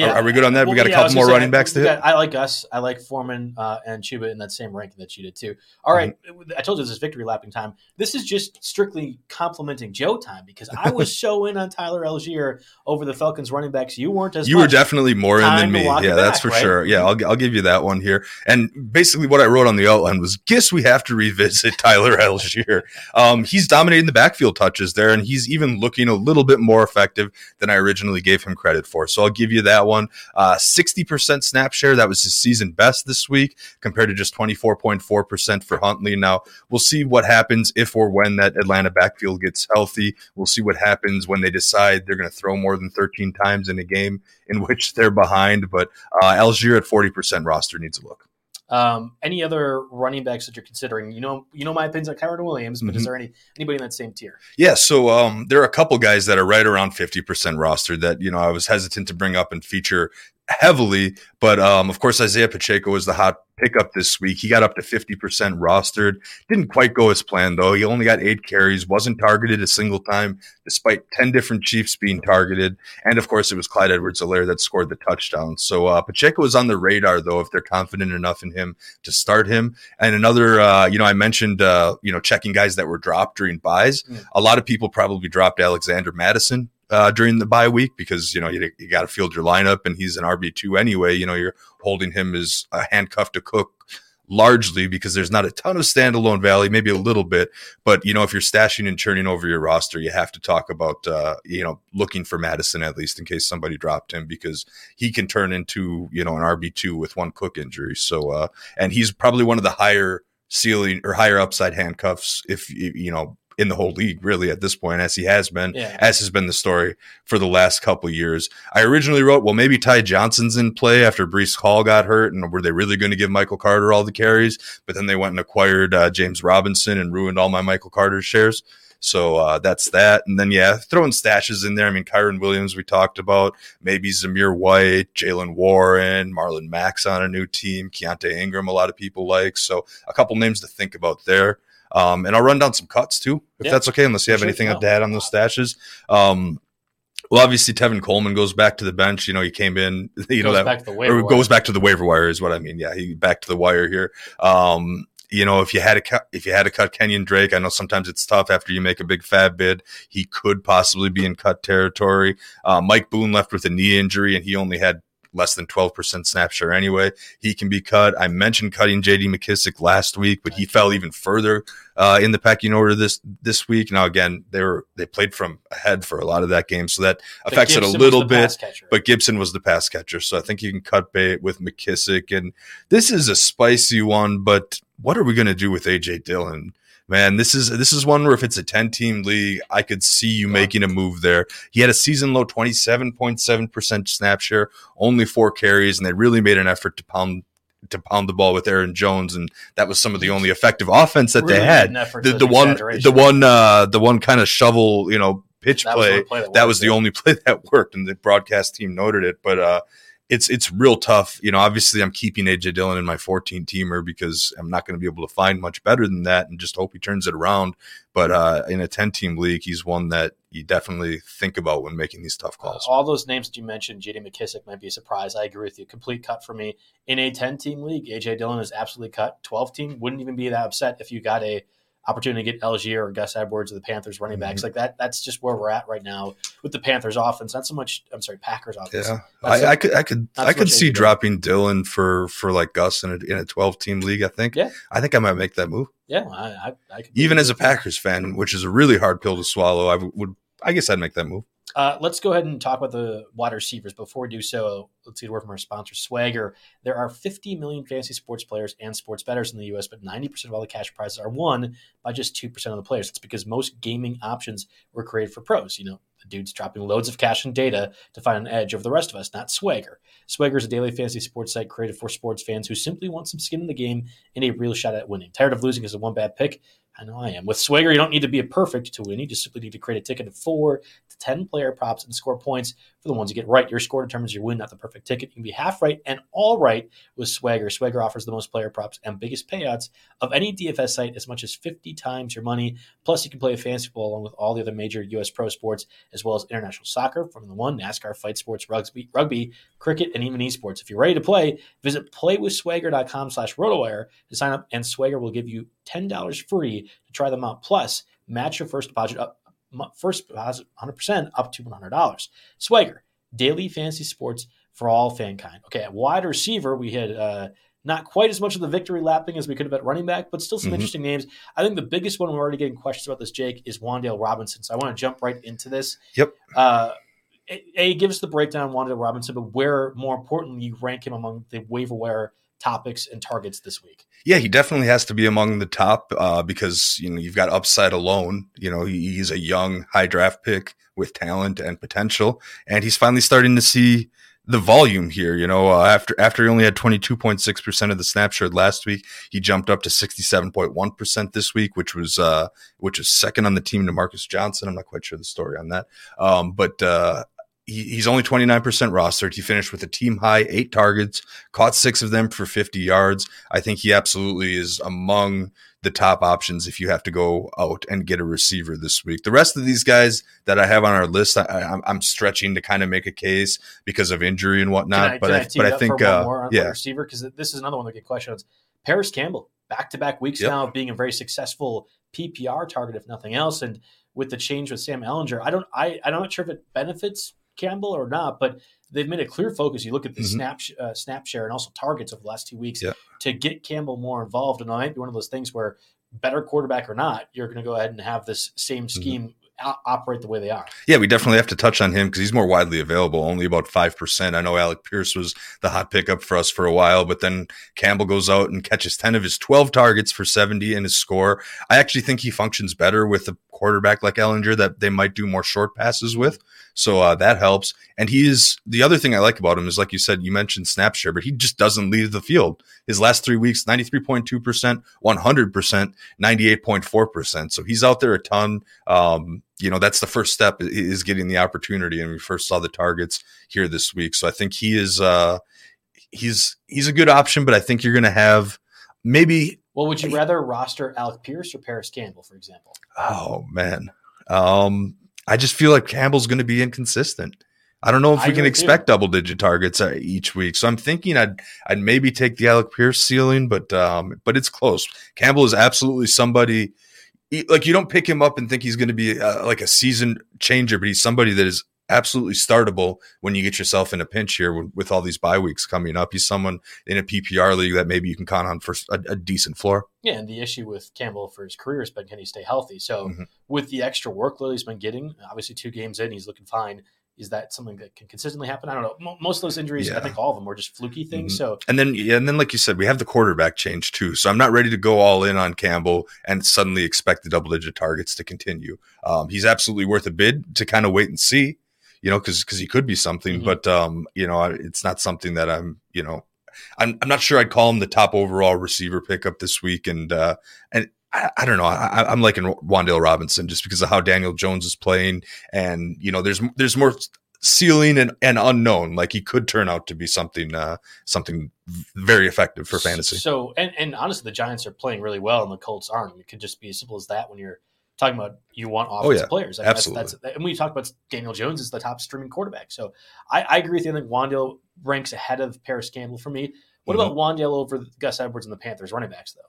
Yeah. Are, are we good on that? Well, we got a yeah, couple more say, running backs to hit. I like us. I like Foreman uh, and Chuba in that same ranking that you did too. All right, Mm-hmm. I told you this is victory lapping time. This is just strictly complimenting Joe time because I was so in on Tyler Allgeier over the Falcons running backs. You weren't as You were definitely more in than me. Yeah, that's back, for right? sure. Yeah, I'll, I'll give you that one here. And basically, what I wrote on the outline was, guess we have to revisit Tyler Allgeier. Um, he's dominating the backfield touches there, and he's even looking a little bit more effective than I originally gave him credit for. So I'll give you that one. Uh, 60% snap share. That was his season best this week compared to just 24.4% for Huntley. Now, we'll see what happens if or when that Atlanta backfield gets healthy. We'll see what happens when they decide they're going to throw more than 13 times in a game in which they're behind. But uh, Allgeier at 40% roster needs a look. Um, any other running backs that you're considering? You know, you know my opinions on Kyren Williams, but is Mhm. there any anybody in that same tier? Yeah, so um, there are a couple guys that are right around 50% rostered that, you know, I was hesitant to bring up and feature heavily. But um, of course, Isaiah Pacheco was the hot pickup this week. He got up to 50% rostered. Didn't quite go as planned, though. He only got eight carries, wasn't targeted a single time, despite 10 different Chiefs being targeted. And of course, it was Clyde Edwards Helaire that scored the touchdown. So uh, Pacheco was on the radar, though, if they're confident enough in him to start him. And another, uh, you know, I mentioned, uh, you know, checking guys that were dropped during byes. Mm. A lot of people probably dropped Alexander Mattison uh, during the bye week because you know you, you got to field your lineup and he's an RB two anyway. You know you're holding him as a handcuff to Cook largely because there's not a ton of standalone value, maybe a little bit, but you know if you're stashing and churning over your roster, you have to talk about uh, you know looking for Mattison at least in case somebody dropped him because he can turn into you know an RB two with one Cook injury. So uh, and he's probably one of the higher ceiling or higher upside handcuffs if you you know in the whole league really at this point as he has been Yeah. as has been the story for the last couple of years i originally wrote well maybe ty johnson's in play after Breece hall got hurt and were they really going to give michael carter all the carries but then they went and acquired uh, james robinson and ruined all my michael carter shares so uh, that's that. And then, yeah, throwing stashes in there. I mean, Kyren Williams, we talked about, maybe Zamir White, Jaylen Warren, Marlon Mack on a new team, Keaontay Ingram, a lot of people like. So a couple names to think about there. Um, and I'll run down some cuts too, if Yeah. that's okay, unless you have Sure. anything to add on those stashes. Um, well, obviously, Tevin Coleman goes back to the bench. You know, he came in, you know, that back to the waiver or wire. goes back to the waiver wire is what I mean. Yeah, he back to the wire here. Um, you know, if you had to cut, if you had to cut Kenyan Drake, I know sometimes it's tough after you make a big FAAB bid. He could possibly be in cut territory. Uh, Mike Boone left with a knee injury, and he only had less than 12% snap share anyway. He can be cut. I mentioned cutting JD McKissic last week, but he fell even further uh, in the pecking order this this week. Now again, they were they played from ahead for a lot of that game, so that But affects it a little bit. But Gibson was the pass catcher, so I think you can cut bait with McKissic. And this is a spicy one, but what are we going to do with AJ Dillon? Man, this is this is one where if it's a ten team league, I could see you Yeah. making a move there. He had a season low twenty seven point seven percent snap share, only four carries, and they really made an effort to pound to pound the ball with Aaron Jones, and that was some of the only effective offense that Really they had. The, the one, the one, uh, the one kind of shovel, you know, pitch That play one play that that was the only play that worked, and the broadcast team noted it. But uh, it's it's real tough. You know, obviously, I'm keeping AJ Dillon in my 14 teamer because I'm not going to be able to find much better than that, and just hope he turns it around. But uh, in a 10 team league, he's one that you definitely think about when making these tough calls. All those names that you mentioned, JD McKissic might be a surprise. I agree with you. Complete cut for me. In a 10 team league, AJ Dillon is absolutely cut. 12 team wouldn't even be that upset if you got a opportunity to get Allgeier or Gus Edwards or the Panthers running backs Mhm. like that. That's just where we're at right now with the Panthers offense. Not so much, I'm sorry, Packers offense. Yeah, I, I could, I could, I so could see dropping Dillon for for like Gus in a in a 12 team league. I think. Yeah. I think I might make that move. Yeah, I, I, I could Even as a Packers fan, which is a really hard pill to swallow, I would- would. I guess I'd make that move. Uh, let's go ahead and talk about the wide receivers. Before we do so, let's get a word from our sponsor, Swagger. There are 50 million fantasy sports players and sports bettors in the U.S., but 90% of all the cash prizes are won by just 2% of the players. It's because most gaming options were created for pros. You know, the dude's dropping loads of cash and data to find an edge over the rest of us, not Swagger. Swagger is a daily fantasy sports site created for sports fans who simply want some skin in the game and a real shot at winning. Tired of losing as a one bad pick? I know I am. With Swagger, you don't need to be a perfect to win. You just simply need to create a ticket of four to 10 player props and score points for the ones you get right. Your score determines your win, not the perfect ticket. You can be half right and all right with Swagger. Swagger offers the most player props and biggest payouts of any DFS site, as much as 50 times your money. Plus, you can play fantasy football along with all the other major U.S. pro sports, as well as international soccer, Formula One, NASCAR, fight sports, rugby, rugby, cricket, and even esports. If you're ready to play, visit playwithswagger.com slash rotowire to sign up, and Swagger will give you $10 free to try them out. Plus, match your first deposit up first deposit 100% up to $100. Swagger, daily fantasy sports for all fankind. Okay, at wide receiver, we had uh, not quite as much of the victory lapping as we could have at running back, but still some mm-hmm. interesting names. I think the biggest one we're already getting questions about this, Jake, is Wan'Dale Robinson. So I want to jump right into this. Yep. Uh, a, give us the breakdown on Wan'Dale Robinson, but where more importantly you rank him among the waiver wire topics and targets this week. Yeah, he definitely has to be among the top uh, because you know you've got upside alone. You know he's a young, high draft pick with talent and potential, and he's finally starting to see the volume here. You know, uh, after after he only had twenty two point six percent of the snap share last week, he jumped up to sixty seven point one percent this week, which was uh, which was second on the team to Marcus Johnson. I'm not quite sure the story on that, um, but uh, he's only 29% rostered. He finished with a team high eight targets, caught six of them for 50 yards. I think he absolutely is among the top options if you have to go out and get a receiver this week. The rest of these guys that I have on our list, I, am stretching to kind of make a case because of injury and whatnot. I, but I, but I think, uh, yeah, receiver because this is another one that get questions. Parris Campbell, back to back weeks yep. now of being a very successful PPR target, if nothing else, and with the change with Sam Ehlinger, I don't, I, I'm not sure if it benefits Campbell or not, but they've made a clear focus. You look at the mm-hmm. snap uh, snap share and also targets over the last two weeks yeah. to get Campbell more involved. And it might be one of those things where better quarterback or not, you're going to go ahead and have this same mm-hmm. scheme mm-hmm operate the way they are. Yeah, we definitely have to touch on him because he's more widely available, only about 5%. I know Alec Pierce was the hot pickup for us for a while, but then Campbell goes out and catches 10 of his 12 targets for 70 in his score. I actually think he functions better with a quarterback like Ehlinger that they might do more short passes with. So uh, that helps. And he is the other thing I like about him is, like you said, you mentioned snap share, but he just doesn't leave the field. His last three weeks, 93.2%, 100%, 98.4%. So he's out there a ton. Um, you know that's the first step is getting the opportunity and we first saw the targets here this week. So i think he is uh he's he's a good option but i think you're going to have maybe well would you rather roster alec pierce or parris campbell for example? Oh man. Um i just feel like campbell's going to be inconsistent. I don't know if we can expect double digit targets uh, each week. So I'm thinking I'd I'd maybe take the Alec Pierce ceiling, but um, but it's close. Campbell is absolutely somebody like you don't pick him up and think he's going to be uh, like a season changer, but he's somebody that is absolutely startable when you get yourself in a pinch here with, with, all these bye weeks coming up. He's someone in a PPR league that maybe you can count on for a, a decent floor. Yeah, and the issue with Campbell for his career has been can he stay healthy? So mm-hmm. with the extra workload he's been getting, obviously two games in, he's looking fine is that something that can consistently happen? I don't know. most of those injuries, yeah. I think all of them were just fluky things. Mm-hmm. So and then yeah, and then like you said, we have the quarterback change too. So I'm not ready to go all in on Campbell and suddenly expect the double digit targets to continue. Um, he's absolutely worth a bid to kind of wait and see, you know, because because he could be something, mm-hmm. but um, you know, it's not something that I'm, you know, I'm I'm not sure I'd call him the top overall receiver pickup this week, and uh, and I, I, don't know. I, am liking Wan'Dale Robinson just because of how Daniel Jones is playing, and you know, there's there's more ceiling and, and unknown. Like he could turn out to be something uh, something very effective for fantasy. So, and and honestly, the Giants are playing really well, and the Colts aren't. It could just be as simple as that when you're talking about you want offensive oh, yeah. players. Like Absolutely. That's, that's, and when you talk about Daniel Jones is the top streaming quarterback. So I, I agree with you. I think Wan'Dale ranks ahead of Parris Campbell for me. What mm-hmm. about Wan'Dale over Gus Edwards and the Panthers running backs though?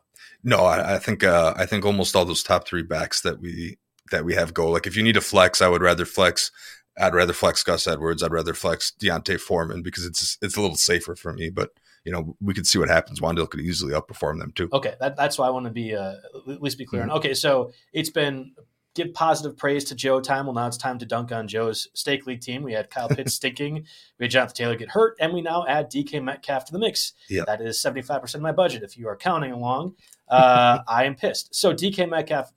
No, I, I think uh, I think almost all those top three backs that we that we have go. Like if you need a flex, I would rather flex. I'd rather flex Gus Edwards. I'd rather flex D'Onta Foreman because it's it's a little safer for me. But you know, we could see what happens. Wan'Dale could easily outperform them too. Okay, that, that's why I want to be uh, at least be clear mm-hmm. on. Okay, so it's been give positive praise to Joe time. Well, now it's time to dunk on Joe's stake league team. We had Kyle Pitts stinking. We had Jonathan Taylor get hurt, and we now add DK Metcalf to the mix. Yep. That is 75% of my budget. If you are counting along, uh, I am pissed. So DK Metcalf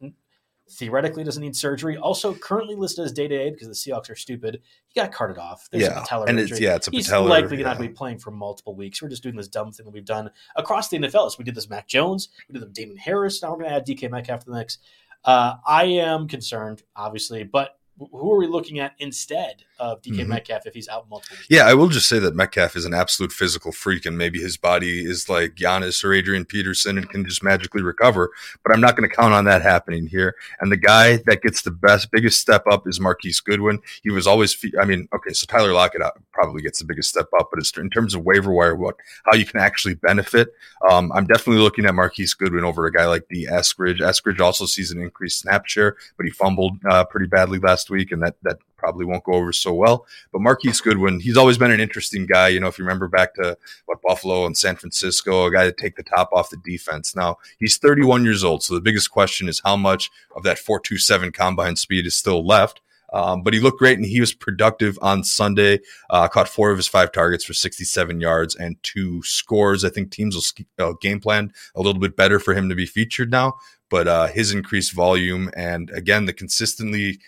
theoretically doesn't need surgery. Also currently listed as day to day because the Seahawks are stupid. He got carted off. There's yeah, a and it's yeah, it's a He's patellar, likely yeah. not to be playing for multiple weeks. We're just doing this dumb thing that we've done across the NFL. So we did this Mac Jones, we did the Damien Harris. Now we're going to add DK Metcalf to the mix. Uh, I am concerned, obviously, but who are we looking at instead of DK Mhm. Metcalf if he's out multiple weeks? Yeah, I will just say that Metcalf is an absolute physical freak, and maybe his body is like Giannis or Adrian Peterson and can just magically recover. But I'm not going to count on that happening here. And the guy that gets the best, biggest step up is Marquise Goodwin. He was always, fe- I mean, okay, so Tyler Lockett uh, probably gets the biggest step up, but it's in terms of waiver wire, what how you can actually benefit. Um, I'm definitely looking at Marquise Goodwin over a guy like D. Eskridge. Eskridge also sees an increased snap share, but he fumbled uh, pretty badly last week, and that that probably won't go over so well. But Marquise Goodwin, he's always been an interesting guy. You know, if you remember back to what Buffalo and San Francisco, a guy to take the top off the defense. Now he's 31 years old, so the biggest question is how much of that 4.27 combine speed is still left. Um, but he looked great and he was productive on Sunday. Uh, caught four of his five targets for 67 yards and two scores. I think teams will uh, game plan a little bit better for him to be featured now. But uh, his increased volume and again the consistently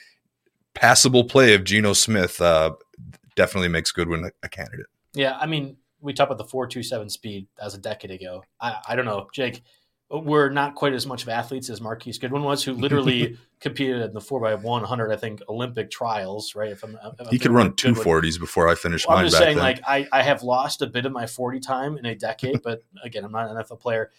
passable play of Geno Smith uh, definitely makes Goodwin a, a candidate. Yeah, I mean, we talked about the four two seven speed. That was a decade ago. I, I don't know, Jake. We're not quite as much of athletes as Marquise Goodwin was, who literally competed in the four by one hundred, I think, Olympic trials. Right? If I'm, if He could run two forties before I finished Well, mine I'm just saying, then. like, I, I have lost a bit of my 40 time in a decade, but again, I'm not an NFL player.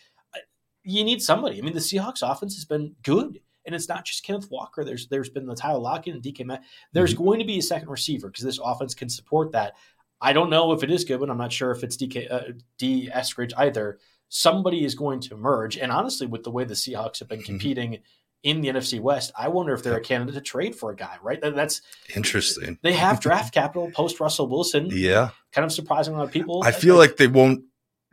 You need somebody. I mean, the Seahawks offense has been good. And it's not just Kenneth Walker. There's there's been the Tyler Lockett and DK Met. There's Mm-hmm. going to be a second receiver because this offense can support that. I don't know if it is good, but I'm not sure if it's DK uh, D Eskridge either. Somebody is going to emerge, and honestly, with the way the Seahawks have been Mhm. competing in the NFC West, I wonder if they're a candidate to trade for a guy. Right? That- That's Interesting. they have draft capital post Russell Wilson Yeah, kind of surprising a lot of people. I feel like they won't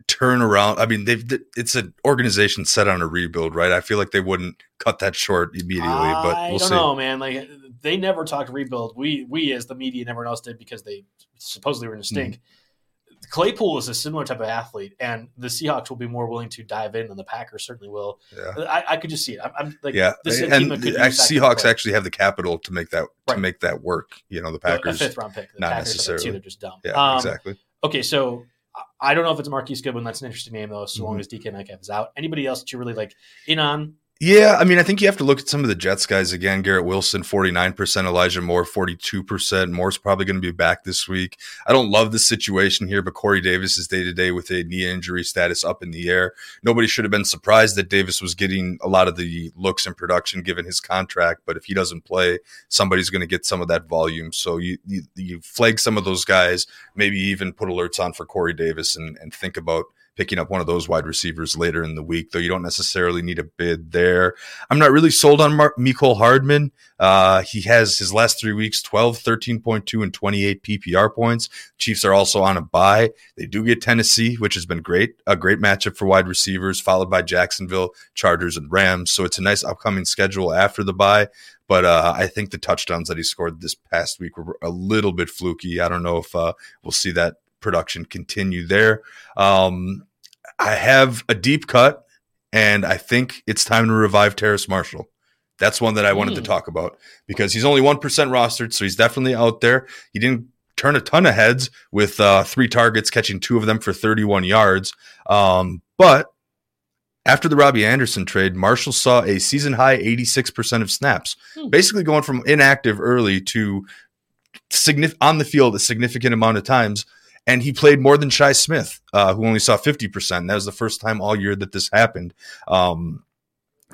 turn around. I mean, they've it's an organization set on a rebuild, right? I feel like they wouldn't cut that short immediately, but I we'll don't see. know, man. Like they never talked rebuild. We we as the media and everyone else did because they supposedly were in a stink. Mm-hmm. Claypool is a similar type of athlete, and the Seahawks will be more willing to dive in than the Packers certainly will. Yeah. I, I could just see it. I'm, I'm like, yeah, this and could the use act- that kind of Seahawks actually have the capital to make that to make that work. You know, the Packers a fifth round pick. The not Packers have that too. necessarily. They're just dumb. yeah, Um, exactly. Okay, so I- don't know if it's Marquise Goodwin. That's an interesting name though. So Mm-hmm. long as DK Metcalf is out. Anybody else that you really like in on? Yeah, I mean, I think you have to look at some of the Jets guys again. Garrett Wilson, 49%, Elijah Moore, 42%. Moore's probably going to be back this week. I don't love the situation here, but Corey Davis is day to day with a knee injury status up in the air. Nobody should have been surprised that Davis was getting a lot of the looks and production given his contract, but if he doesn't play, somebody's going to get some of that volume. So you, you, you flag some of those guys, maybe even put alerts on for Corey Davis and, and think about picking up one of those wide receivers later in the week, though you don't necessarily need a bid there. I'm not really sold on Mecole Hardman. Uh, he has his last three weeks 12, 13.2, and 28 PPR points. Chiefs are also on a bye. They do get Tennessee, which has been great, a great matchup for wide receivers, followed by Jacksonville, Chargers, and Rams. So it's a nice upcoming schedule after the bye. But uh, I think the touchdowns that he scored this past week were a little bit fluky. I don't know if uh, we'll see that production continue there. Um, I have a deep cut, and I think it's time to revive Terrace Marshall. That's one that I wanted to Hmm. talk about because he's only 1% rostered, so he's definitely out there. He didn't turn a ton of heads with uh, three targets, catching two of them for 31 yards. Um, but after the Robbie Anderson trade, Marshall saw a season high 86% of snaps, Hmm. basically going from inactive early to signif- on the field a significant amount of times. And he played more than Shi Smith, uh, who only saw 50%. That was the first time all year that this happened. Um,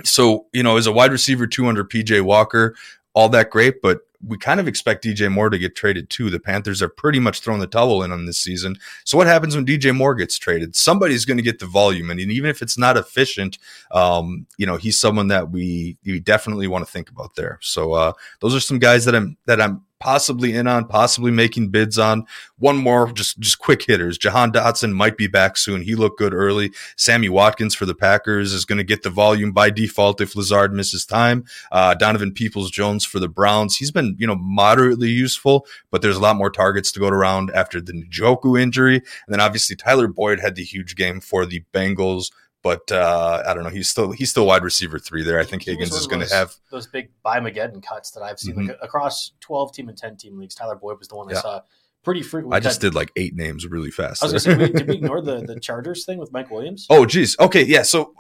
so, you know, as a wide receiver, two under PJ Walker, all that great, but we kind of expect DJ Moore to get traded too. The Panthers have pretty much thrown the towel in on this season. So what happens when DJ Moore gets traded? Somebody's going to get the volume, and even if it's not efficient, um, you know, he's someone that we we definitely want to think about there. So uh, those are some guys that I'm that I'm possibly in on, possibly making bids on. One more, just just quick hitters. Jahan Dotson might be back soon. He looked good early. Sammy Watkins for the Packers is going to get the volume by default if Lazard misses time. Uh, Donovan Peoples Jones for the Browns. He's been you know moderately useful, but there's a lot more targets to go around after the Njoku injury, and then obviously Tyler Boyd had the huge game for the Bengals. But uh, I don't know. He's still he's still wide receiver three there. I think He Higgins is going to have those big bye Mageddon cuts that I've seen Mhm. like, across twelve team and ten team leagues. Tyler Boyd was the one I saw pretty frequently. I just did like eight names really fast. I was going to say, did we ignore the, the Chargers thing with Mike Williams? Oh, geez. Okay, yeah. So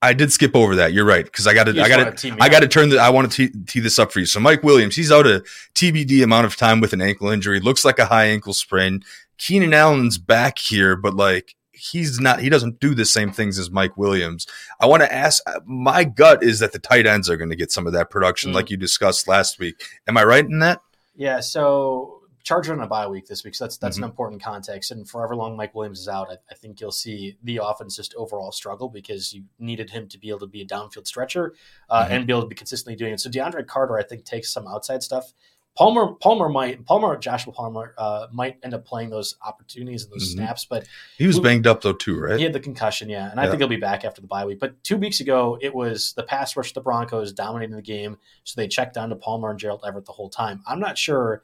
I did skip over that. You're right because I got to I got to I got to turn the I want to tee this up for you. So Mike Williams, he's out a TBD amount of time with an ankle injury. Looks like a high ankle sprain. Keenan Allen's back here, but like he's not he doesn't do the same things as Mike Williams. I want to ask my gut is that the tight ends are going to get some of that production mm. like you discussed last week. Am I right in that? Yeah, so Charger on a bye week this week, so that's that's mm-hmm. an important context. And forever long Mike Williams is out, I, I, think you'll see the offense just overall struggle because you needed him to be able to be a downfield stretcher uh, mm-hmm. and be able to be consistently doing it. So DeAndre Carter, I think, takes some outside stuff. Palmer, Palmer might, Palmer, Joshua Palmer uh, might end up playing those opportunities and those mm-hmm. snaps, but he was we, banged up though too, right? He had the concussion, yeah, and I think he'll be back after the bye week. But two weeks ago, it was the pass rush of the Broncos dominating the game, so they checked down to Palmer and Gerald Everett the whole time. I'm not sure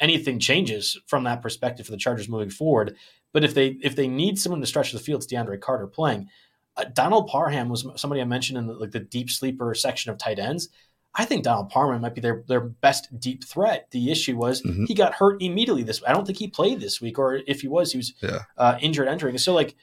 anything changes from that perspective for the Chargers moving forward. But if they if they need someone to stretch the field, it's DeAndre Carter playing. Uh, Donald Parham was somebody I mentioned in the, like the deep sleeper section of tight ends. I think Donald Parham might be their their best deep threat. The issue was mm-hmm. he got hurt immediately this. I don't think he played this week, or if he was, he was yeah. uh, injured entering. So like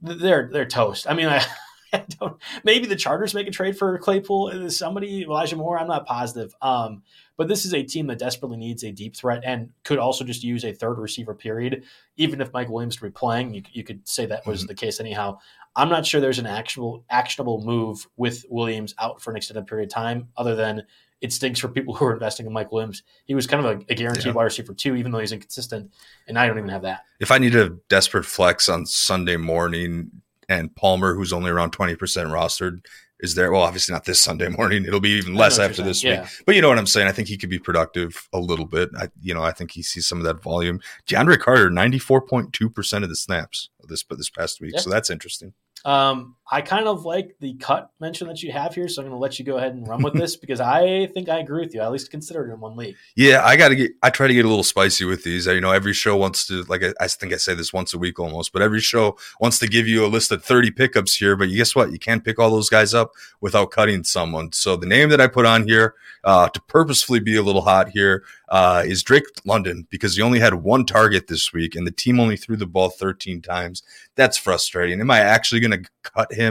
they're they're toast. I mean, I, I, don't. Maybe the Chargers make a trade for Claypool. Somebody Elijah Moore. I'm not positive. Um, but this is a team that desperately needs a deep threat and could also just use a third receiver, period. Even if Mike Williams were playing, you, you could say that was mm-hmm. the case anyhow. I'm not sure there's an actual actionable move with Williams out for an extended period of time, other than it stinks for people who are investing in Mike Williams. He was kind of a, a guaranteed yeah. wide receiver too, even though he's inconsistent, and I don't even have that. If I need a desperate flex on Sunday morning, and Palmer, who's only around 20% rostered, is there. Well, obviously not this Sunday morning. It'll be even less after this yeah. week. But you know what I'm saying. I think he could be productive a little bit. I, you know, I think he sees some of that volume. DeAndre Carter, 94.2 percent of the snaps this but this past week. Yeah. So that's interesting. Um, I kind of like the cut mention that you have here, so I'm going to let you go ahead and run with this because I think I agree with you. I at least consider it in one league. Yeah, I got to get. I try to get a little spicy with these. You know, every show wants to like. I, I, think I say this once a week almost, but every show wants to give you a list of 30 pickups here. But guess what? You can't pick all those guys up without cutting someone. So the name that I put on here uh, to purposefully be a little hot here uh, is Drake London because he only had one target this week and the team only threw the ball 13 times. That's frustrating. Am I actually going to cut him?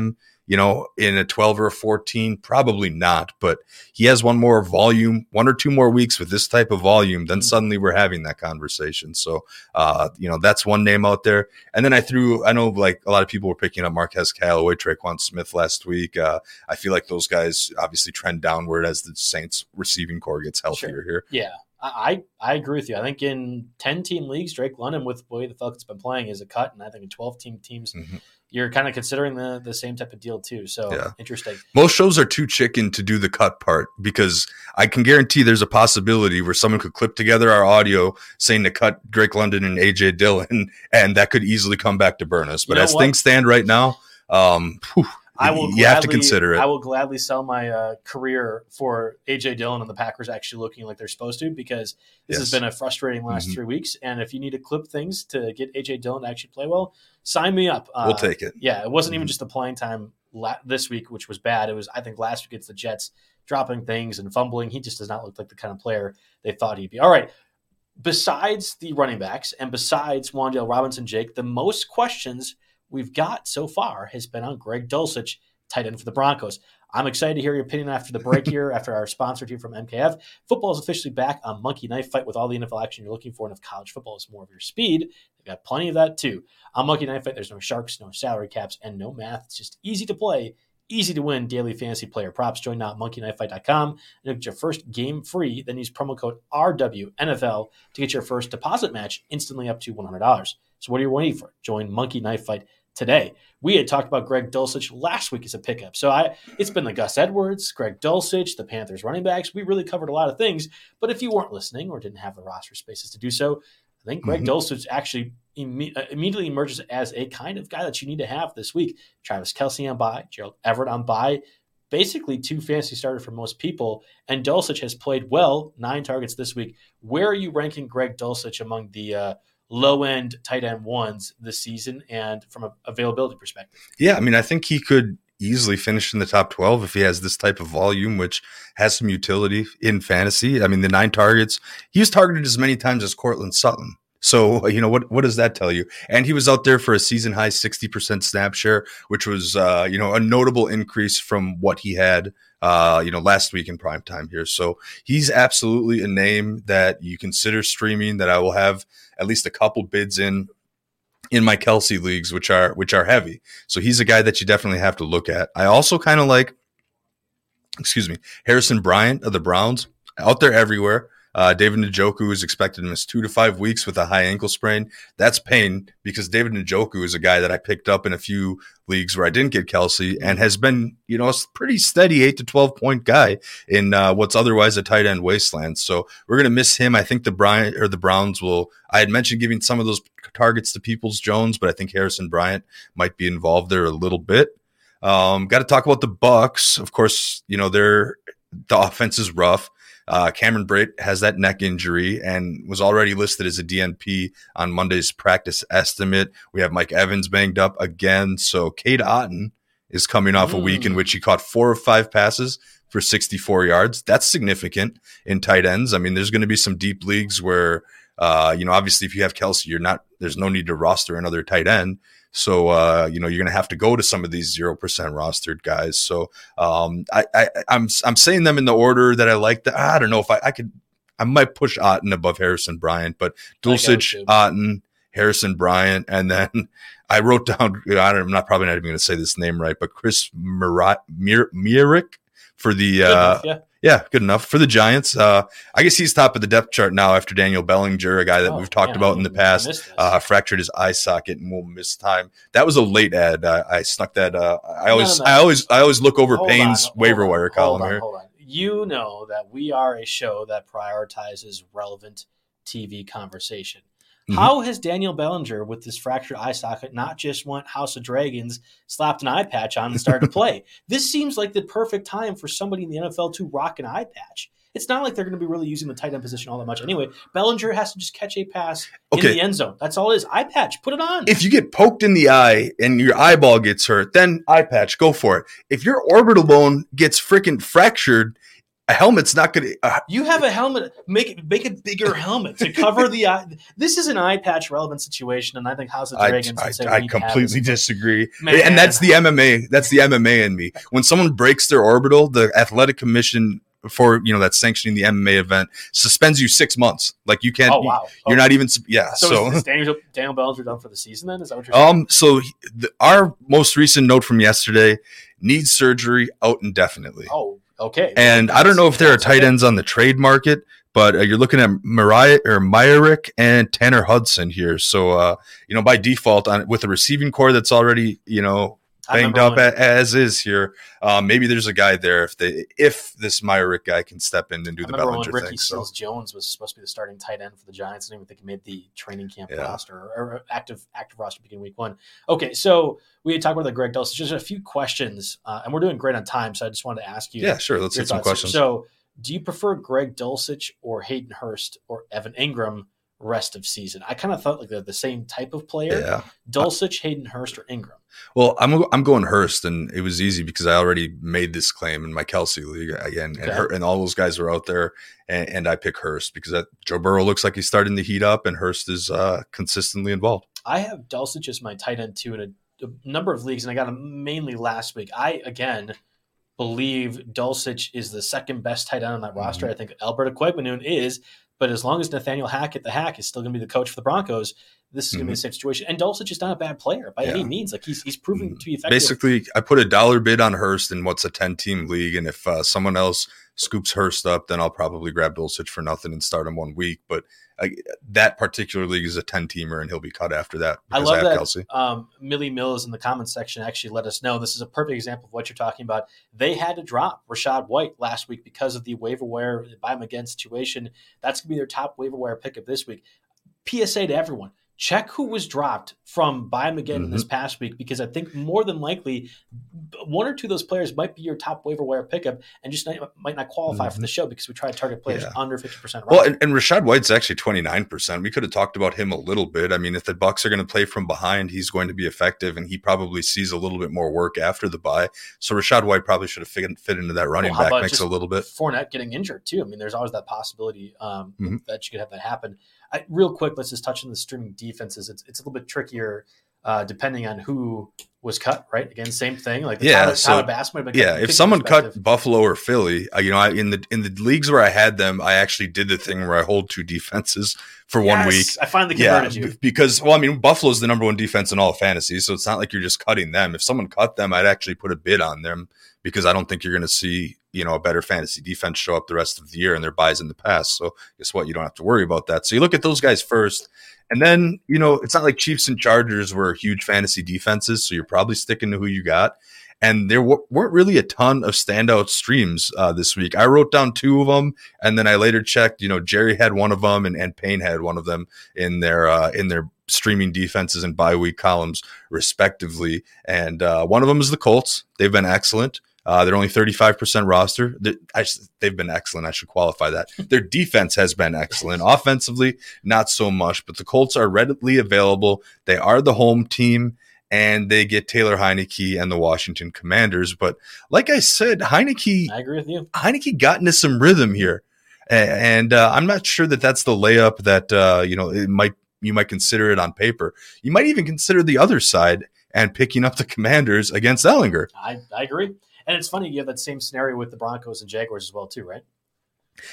You know, in a 12 or a 14, probably not. But he has one more volume, one or two more weeks with this type of volume. Then mm-hmm. suddenly we're having that conversation. So, uh, you know, that's one name out there. And then I threw, I know like a lot of people were picking up Marquez Callaway, Tre'Quan Smith last week. Uh, I feel like those guys obviously trend downward as the Saints receiving corps gets healthier sure. here. Yeah. I, I agree with you. I think in ten team leagues, Drake London with the way the Falcons been playing is a cut, and I think in twelve team teams, mm-hmm. You're kind of considering the the same type of deal too. So yeah. interesting. Most shows are too chicken to do the cut part because I can guarantee there's a possibility where someone could clip together our audio saying to cut Drake London and AJ Dillon, and that could easily come back to burn us. But you know as what? things stand right now, um, whew, I will. You gladly, have to consider it. I will gladly sell my uh, career for AJ Dillon and the Packers actually looking like they're supposed to because this yes. has been a frustrating last mm-hmm. three weeks. And if you need to clip things to get AJ Dillon to actually play well, sign me up. Uh, we'll take it. Yeah, it wasn't mm-hmm. even just the playing time la- this week, which was bad. It was I think last week against the Jets dropping things and fumbling. He just does not look like the kind of player they thought he'd be. All right. Besides the running backs and besides Wan'Dale Robinson, Jake, the most questions we've got so far has been on Greg Dulcich, tight end for the Broncos. I'm excited to hear your opinion after the break here, after our sponsor here from MKF. Football is officially back on Monkey Knife Fight with all the NFL action you're looking for. And if college football is more of your speed, they've got plenty of that too. On Monkey Knife Fight, there's no sharks, no salary caps, and no math. It's just easy to play, easy to win daily fantasy player props. Join now at monkeyknifefight.com and get your first game free. Then use promo code RWNFL to get your first deposit match instantly up to $100. So what are you waiting for? Join Monkey Knife Fight today. We had talked about Greg Dulcich last week as a pickup. So I it's been the Gus Edwards, Greg Dulcich, the Panthers running backs. We really covered a lot of things. But if you weren't listening or didn't have the roster spaces to do so, I think Greg mm-hmm. Dulcich actually imme- uh, immediately emerges as a kind of guy that you need to have this week. Travis Kelce on bye, Gerald Everett on bye, Basically, two fantasy starters for most people. And Dulcich has played well, nine targets this week. Where are you ranking Greg Dulcich among the uh, low end tight end ones this season and from an availability perspective. Yeah, I mean, I think he could easily finish in the top 12 if he has this type of volume, which has some utility in fantasy. I mean, the nine targets, he was targeted as many times as Courtland Sutton. So you know what what does that tell you? And he was out there for a season high sixty percent snap share, which was uh, you know a notable increase from what he had uh, you know last week in prime time here. So he's absolutely a name that you consider streaming. That I will have at least a couple bids in in my Kelce leagues, which are which are heavy. So he's a guy that you definitely have to look at. I also kind of like, excuse me, Harrison Bryant of the Browns out there everywhere. Uh, David Njoku is expected to miss two to five weeks with a high ankle sprain. That's pain because David Njoku is a guy that I picked up in a few leagues where I didn't get Kelce and has been, you know, a pretty steady eight to 12 point guy in uh, what's otherwise a tight end wasteland. So we're going to miss him. I think the Bryant or the Browns will, I had mentioned giving some of those targets to Peoples Jones, but I think Harrison Bryant might be involved there a little bit. Um, got to talk about the Bucs. Of course, you know, they're, the offense is rough. Uh, Cameron Brate has that neck injury and was already listed as a DNP on Monday's practice estimate. We have Mike Evans banged up again. So Cade Otton is coming off mm. a week in mm. which he caught four or five passes for 64 yards. That's significant in tight ends. I mean, there's going to be some deep leagues where, uh, you know, obviously if you have Kelce, you're not, there's no need to roster another tight end. So uh, you know you're going to have to go to some of these zero percent rostered guys. So um, I, I I'm I'm saying them in the order that I like. That I don't know if I, I could I might push Otton above Harrison Bryant, but Dulcich, Otton, Harrison Bryant, and then I wrote down. I am not probably not even going to say this name right, but Chris Myarick for the uh, yeah. Yeah, good enough for the Giants. Uh, I guess he's top of the depth chart now after Daniel Bellinger, a guy that oh, we've talked about in the past. Uh, fractured his eye socket and will miss time. That was a late add. Uh, I snuck that. Uh, I always, no, no, no. I always, I always look over hold Payne's on, waiver wire column on, here. Hold on. You know that we are a show that prioritizes relevant TV conversation. Mm-hmm. How has Daniel Bellinger, with this fractured eye socket, not just went House of Dragons, slapped an eye patch on, and started to play? This seems like the perfect time for somebody in the NFL to rock an eye patch. It's not like they're going to be really using the tight end position all that much anyway. Bellinger has to just catch a pass okay. in the end zone. That's all it is. Eye patch, put it on. If you get poked in the eye and your eyeball gets hurt, then eye patch, go for it. If your orbital bone gets freaking fractured, a helmet's not going to. Uh, you have a helmet. Make it make a bigger helmet to cover the eye. This is an eye patch relevant situation, and I think House of Dragons. I, I, I completely disagree, Man. and that's the MMA. That's the MMA in me. When someone breaks their orbital, the athletic commission for you know that's sanctioning the MMA event suspends you six months. Like you can't. Oh, wow. You're oh. not even. Yeah. So, so. Is, is Daniel, Daniel Bellinger done for the season? Then is that what you're saying? Um. So the, our most recent note from yesterday needs surgery out indefinitely. Oh Okay. And I don't know if there are tight ends on the trade market, but uh, you're looking at Mariah or Myarick and Tanner Hudson here. So, uh, you know, by default, on with a receiving corps that's already, you know, banged up when, as is here. Um, maybe there's a guy there if they if this Myrick guy can step in and do I the Bellinger Ricky thing. Seals so. Jones was supposed to be the starting tight end for the Giants. I didn't even think he made the training camp yeah. roster or active active roster beginning week one. Okay, so we had talked about the Greg Dulcich. Just a few questions, uh, and we're doing great on time, so I just wanted to ask you. Yeah, sure. Let's get some questions. So, do you prefer Greg Dulcich or Hayden Hurst or Evan Engram? Rest of season. I kind of thought like they're the same type of player. Yeah. Dulcich, Hayden Hurst, or Engram. Well, I'm I'm going Hurst, and it was easy because I already made this claim in my Kelce league again, okay. and, her, and all those guys are out there, and, and I pick Hurst because that, Joe Burrow looks like he's starting to heat up, and Hurst is uh, consistently involved. I have Dulcich as my tight end too in a, a number of leagues, and I got him mainly last week. I again believe Dulcich is the second best tight end on that mm-hmm. roster. I think Albert Okwuegbunam is, but as long as Nathaniel Hackett, the hack, is still going to be the coach for the Broncos, this is mm-hmm. going to be the same situation. And Dulcich is not a bad player by yeah. any means. Like he's he's proven mm-hmm. to be effective. Basically, I put a dollar bid on Hurst in what's a ten team league, and if uh, someone else scoops Hurst up, then I'll probably grab Dulcich for nothing and start him one week. But uh, that particular league is a 10 teamer and he'll be cut after that. I love I that. Kelce. Um, Millie Mills in the comments section actually let us know this is a perfect example of what you're talking about. They had to drop Rachaad White last week because of the waiver wire buy him again situation. That's going to be their top waiver wire pickup this week. PSA to everyone check who was dropped from bye him again mm-hmm. this past week because I think more than likely one or two of those players might be your top waiver wire pickup and just not, might not qualify mm-hmm. for the show because we try to target players yeah. under 50%. Well, and, and Rachaad White's actually 29%. We could have talked about him a little bit. I mean, if the Bucs are going to play from behind, he's going to be effective and he probably sees a little bit more work after the buy. So Rachaad White probably should have fit, fit into that running well, back mix a little bit. Fournette getting injured too. I mean, there's always that possibility um, mm-hmm. that you could have that happen. I, real quick, let's just touch on the streaming defenses. It's, it's a little bit trickier uh, depending on who was cut. Right, again, same thing. Like yeah, Tyler, so, Tyler yeah. If someone cut Buffalo or Philly, uh, you know, I, in the in the leagues where I had them, I actually did the thing where I hold two defenses for yes, one week. I finally converted yeah, you because well, I mean, Buffalo's the number one defense in all of fantasy, so it's not like you're just cutting them. If someone cut them, I'd actually put a bid on them because I don't think you're going to see you know a better fantasy defense show up the rest of the year and their byes in the past. So guess what? You don't have to worry about that. So you look at those guys first, and then you know it's not like Chiefs and Chargers were huge fantasy defenses, so you're probably sticking to who you got. And there w- weren't really a ton of standout streams uh, this week. I wrote down two of them, and then I later checked. You know, Jerry had one of them, and, and Payne had one of them in their uh, in their streaming defenses and bye week columns, respectively. And uh, one of them is the Colts. They've been excellent. Uh, they're only 35% roster. They've been excellent. I should qualify that. Their defense has been excellent. Offensively, not so much, but the Colts are readily available. They are the home team and they get Taylor Heinicke and the Washington Commanders. But like I said, Heinicke, I agree with you. Heinicke got into some rhythm here. And uh, I'm not sure that that's the layup that, uh, you know, it might, you might consider it on paper. You might even consider the other side and picking up the Commanders against Ehlinger. I, I agree. And it's funny you have that same scenario with the Broncos and Jaguars as well, too, right?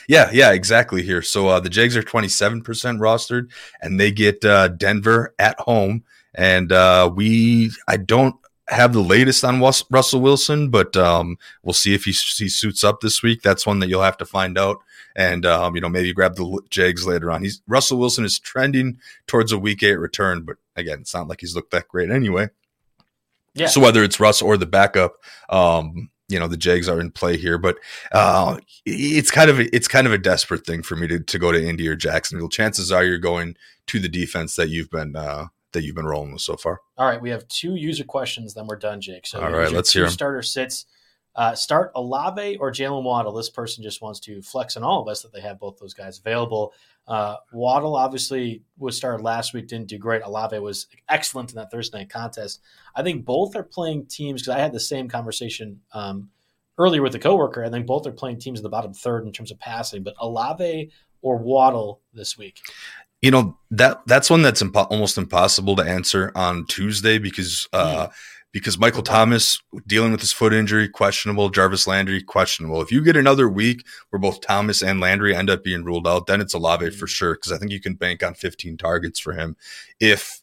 Yeah, yeah, exactly. Here, so uh, the Jags are twenty seven percent rostered, and they get uh, Denver at home. And uh, we, I don't have the latest on Russell Wilson, but um, we'll see if he, he suits up this week. That's one that you'll have to find out, and um, you know maybe grab the Jags later on. He's Russell Wilson is trending towards a week eight return, but again, it's not like he's looked that great anyway. Yeah. So whether it's Russ or the backup, um, you know the Jags are in play here, but uh, it's kind of a, it's kind of a desperate thing for me to, to go to Indy or Jacksonville. Chances are you're going to the defense that you've been uh, that you've been rolling with so far. All right, we have two user questions, then we're done, Jake. So all right, let's hear them. starter sits. Uh, start Olave or Jalen Waddle. This person just wants to flex on all of us that they have both those guys available. Uh, Waddle obviously was started last week, didn't do great. Olave was excellent in that Thursday night contest. I think both are playing teams because I had the same conversation um, earlier with a coworker. I think both are playing teams in the bottom third in terms of passing, but Olave or Waddle this week. You know that that's one that's impo- almost impossible to answer on Tuesday because uh, mm because Michael Thomas dealing with his foot injury, questionable. Jarvis Landry, questionable. If you get another week where both Thomas and Landry end up being ruled out, then it's Olave for mm. sure because I think you can bank on 15 targets for him. If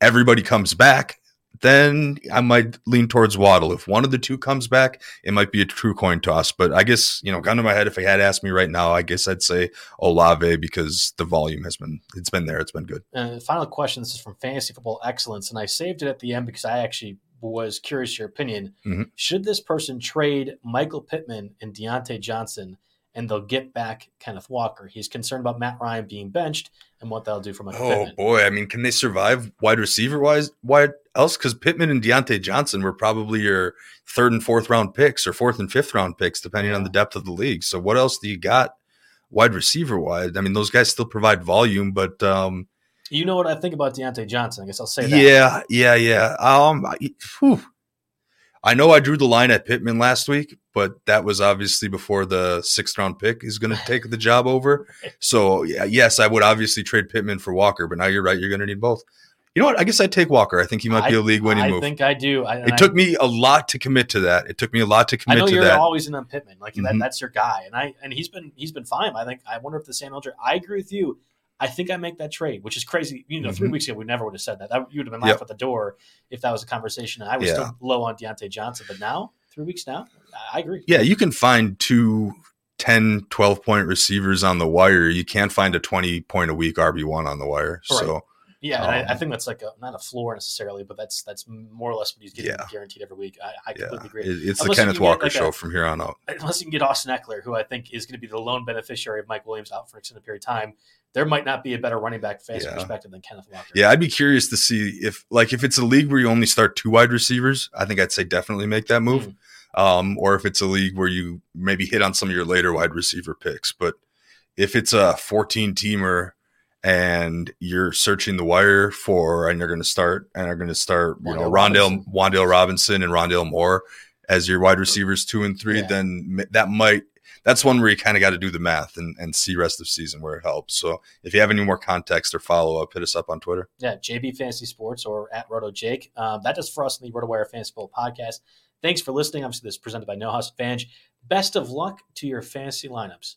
everybody comes back, then I might lean towards Waddle. If one of the two comes back, it might be a true coin toss. But I guess, you know, gun to my head, if he had asked me right now, I guess I'd say Olave because the volume has been, it's been there. It's been good. Uh, final question. This is from Fantasy Football Excellence. And I saved it at the end because I actually was curious your opinion. Mm-hmm. Should this person trade Michael Pittman and Diontae Johnson and they'll get back Kenneth Walker? He's concerned about Matt Ryan being benched and what that'll do for Michael oh, Pittman. boy. I mean, can they survive wide receiver wise? Why else? Because Pittman and Diontae Johnson were probably your third and fourth round picks or fourth and fifth round picks, depending yeah. on the depth of the league. So what else do you got wide receiver wise? I mean, those guys still provide volume, but um, you know what I think about Diontae Johnson. I guess I'll say that. Yeah, yeah, yeah. Um, whew. I know I drew the line at Pittman last week, but that was obviously before the sixth round pick is going to take the job over. So yeah, yes, I would obviously trade Pittman for Walker, but now you're right. You're going to need both. You know what? I guess I'd take Walker. I think he might be a league winning move. I think I do. I, it took me a lot to commit to that. It took me a lot to commit I know to you're that. always in on Pittman. Like mm-hmm. that, that's your guy. And I and he's been he's been fine. I think I wonder if the Ehlinger I agree with you. I think I make that trade, which is crazy. You know, mm-hmm. three weeks ago we never would have said that. That you would have been laughed yep. at the door if that was a conversation. And I was yeah. still low on Diontae Johnson, but now three weeks now, I agree. Yeah, you can find two 10, 12 point receivers on the wire. You can't find a 20 point a week RB1 on the wire. Right. So, yeah, um, I, I, think that's like a, not a floor necessarily, but that's that's more or less what he's getting yeah. guaranteed every week. I, I completely yeah. agree. It's unless the Kenneth Walker like show a, from here on out. Unless you can get Austin Ekeler, who I think is going to be the lone beneficiary of Mike Williams out for an extended period of time, there might not be a better running back fantasy yeah. perspective than Kenneth Walker. Yeah, I'd be curious to see if like if it's a league where you only start two wide receivers, I think I'd say definitely make that move. Mm. Um, or if it's a league where you maybe hit on some of your later wide receiver picks. But if it's a 14 teamer and you're searching the wire for and you're going to start and are going to start, you know, Rondale Wan'Dale Robinson and Rondale Moore as your wide receivers two and three, yeah. then that might that's one where you kind of got to do the math and, and see rest of season where it helps. So if you have any more context or follow up, hit us up on Twitter. Yeah, JB Fantasy Sports or at Roto Jake. Um, that does for us in the RotoWire Fantasy Bowl podcast. Thanks for listening. Obviously, this is presented by No House Advantage. Best of luck to your fantasy lineups.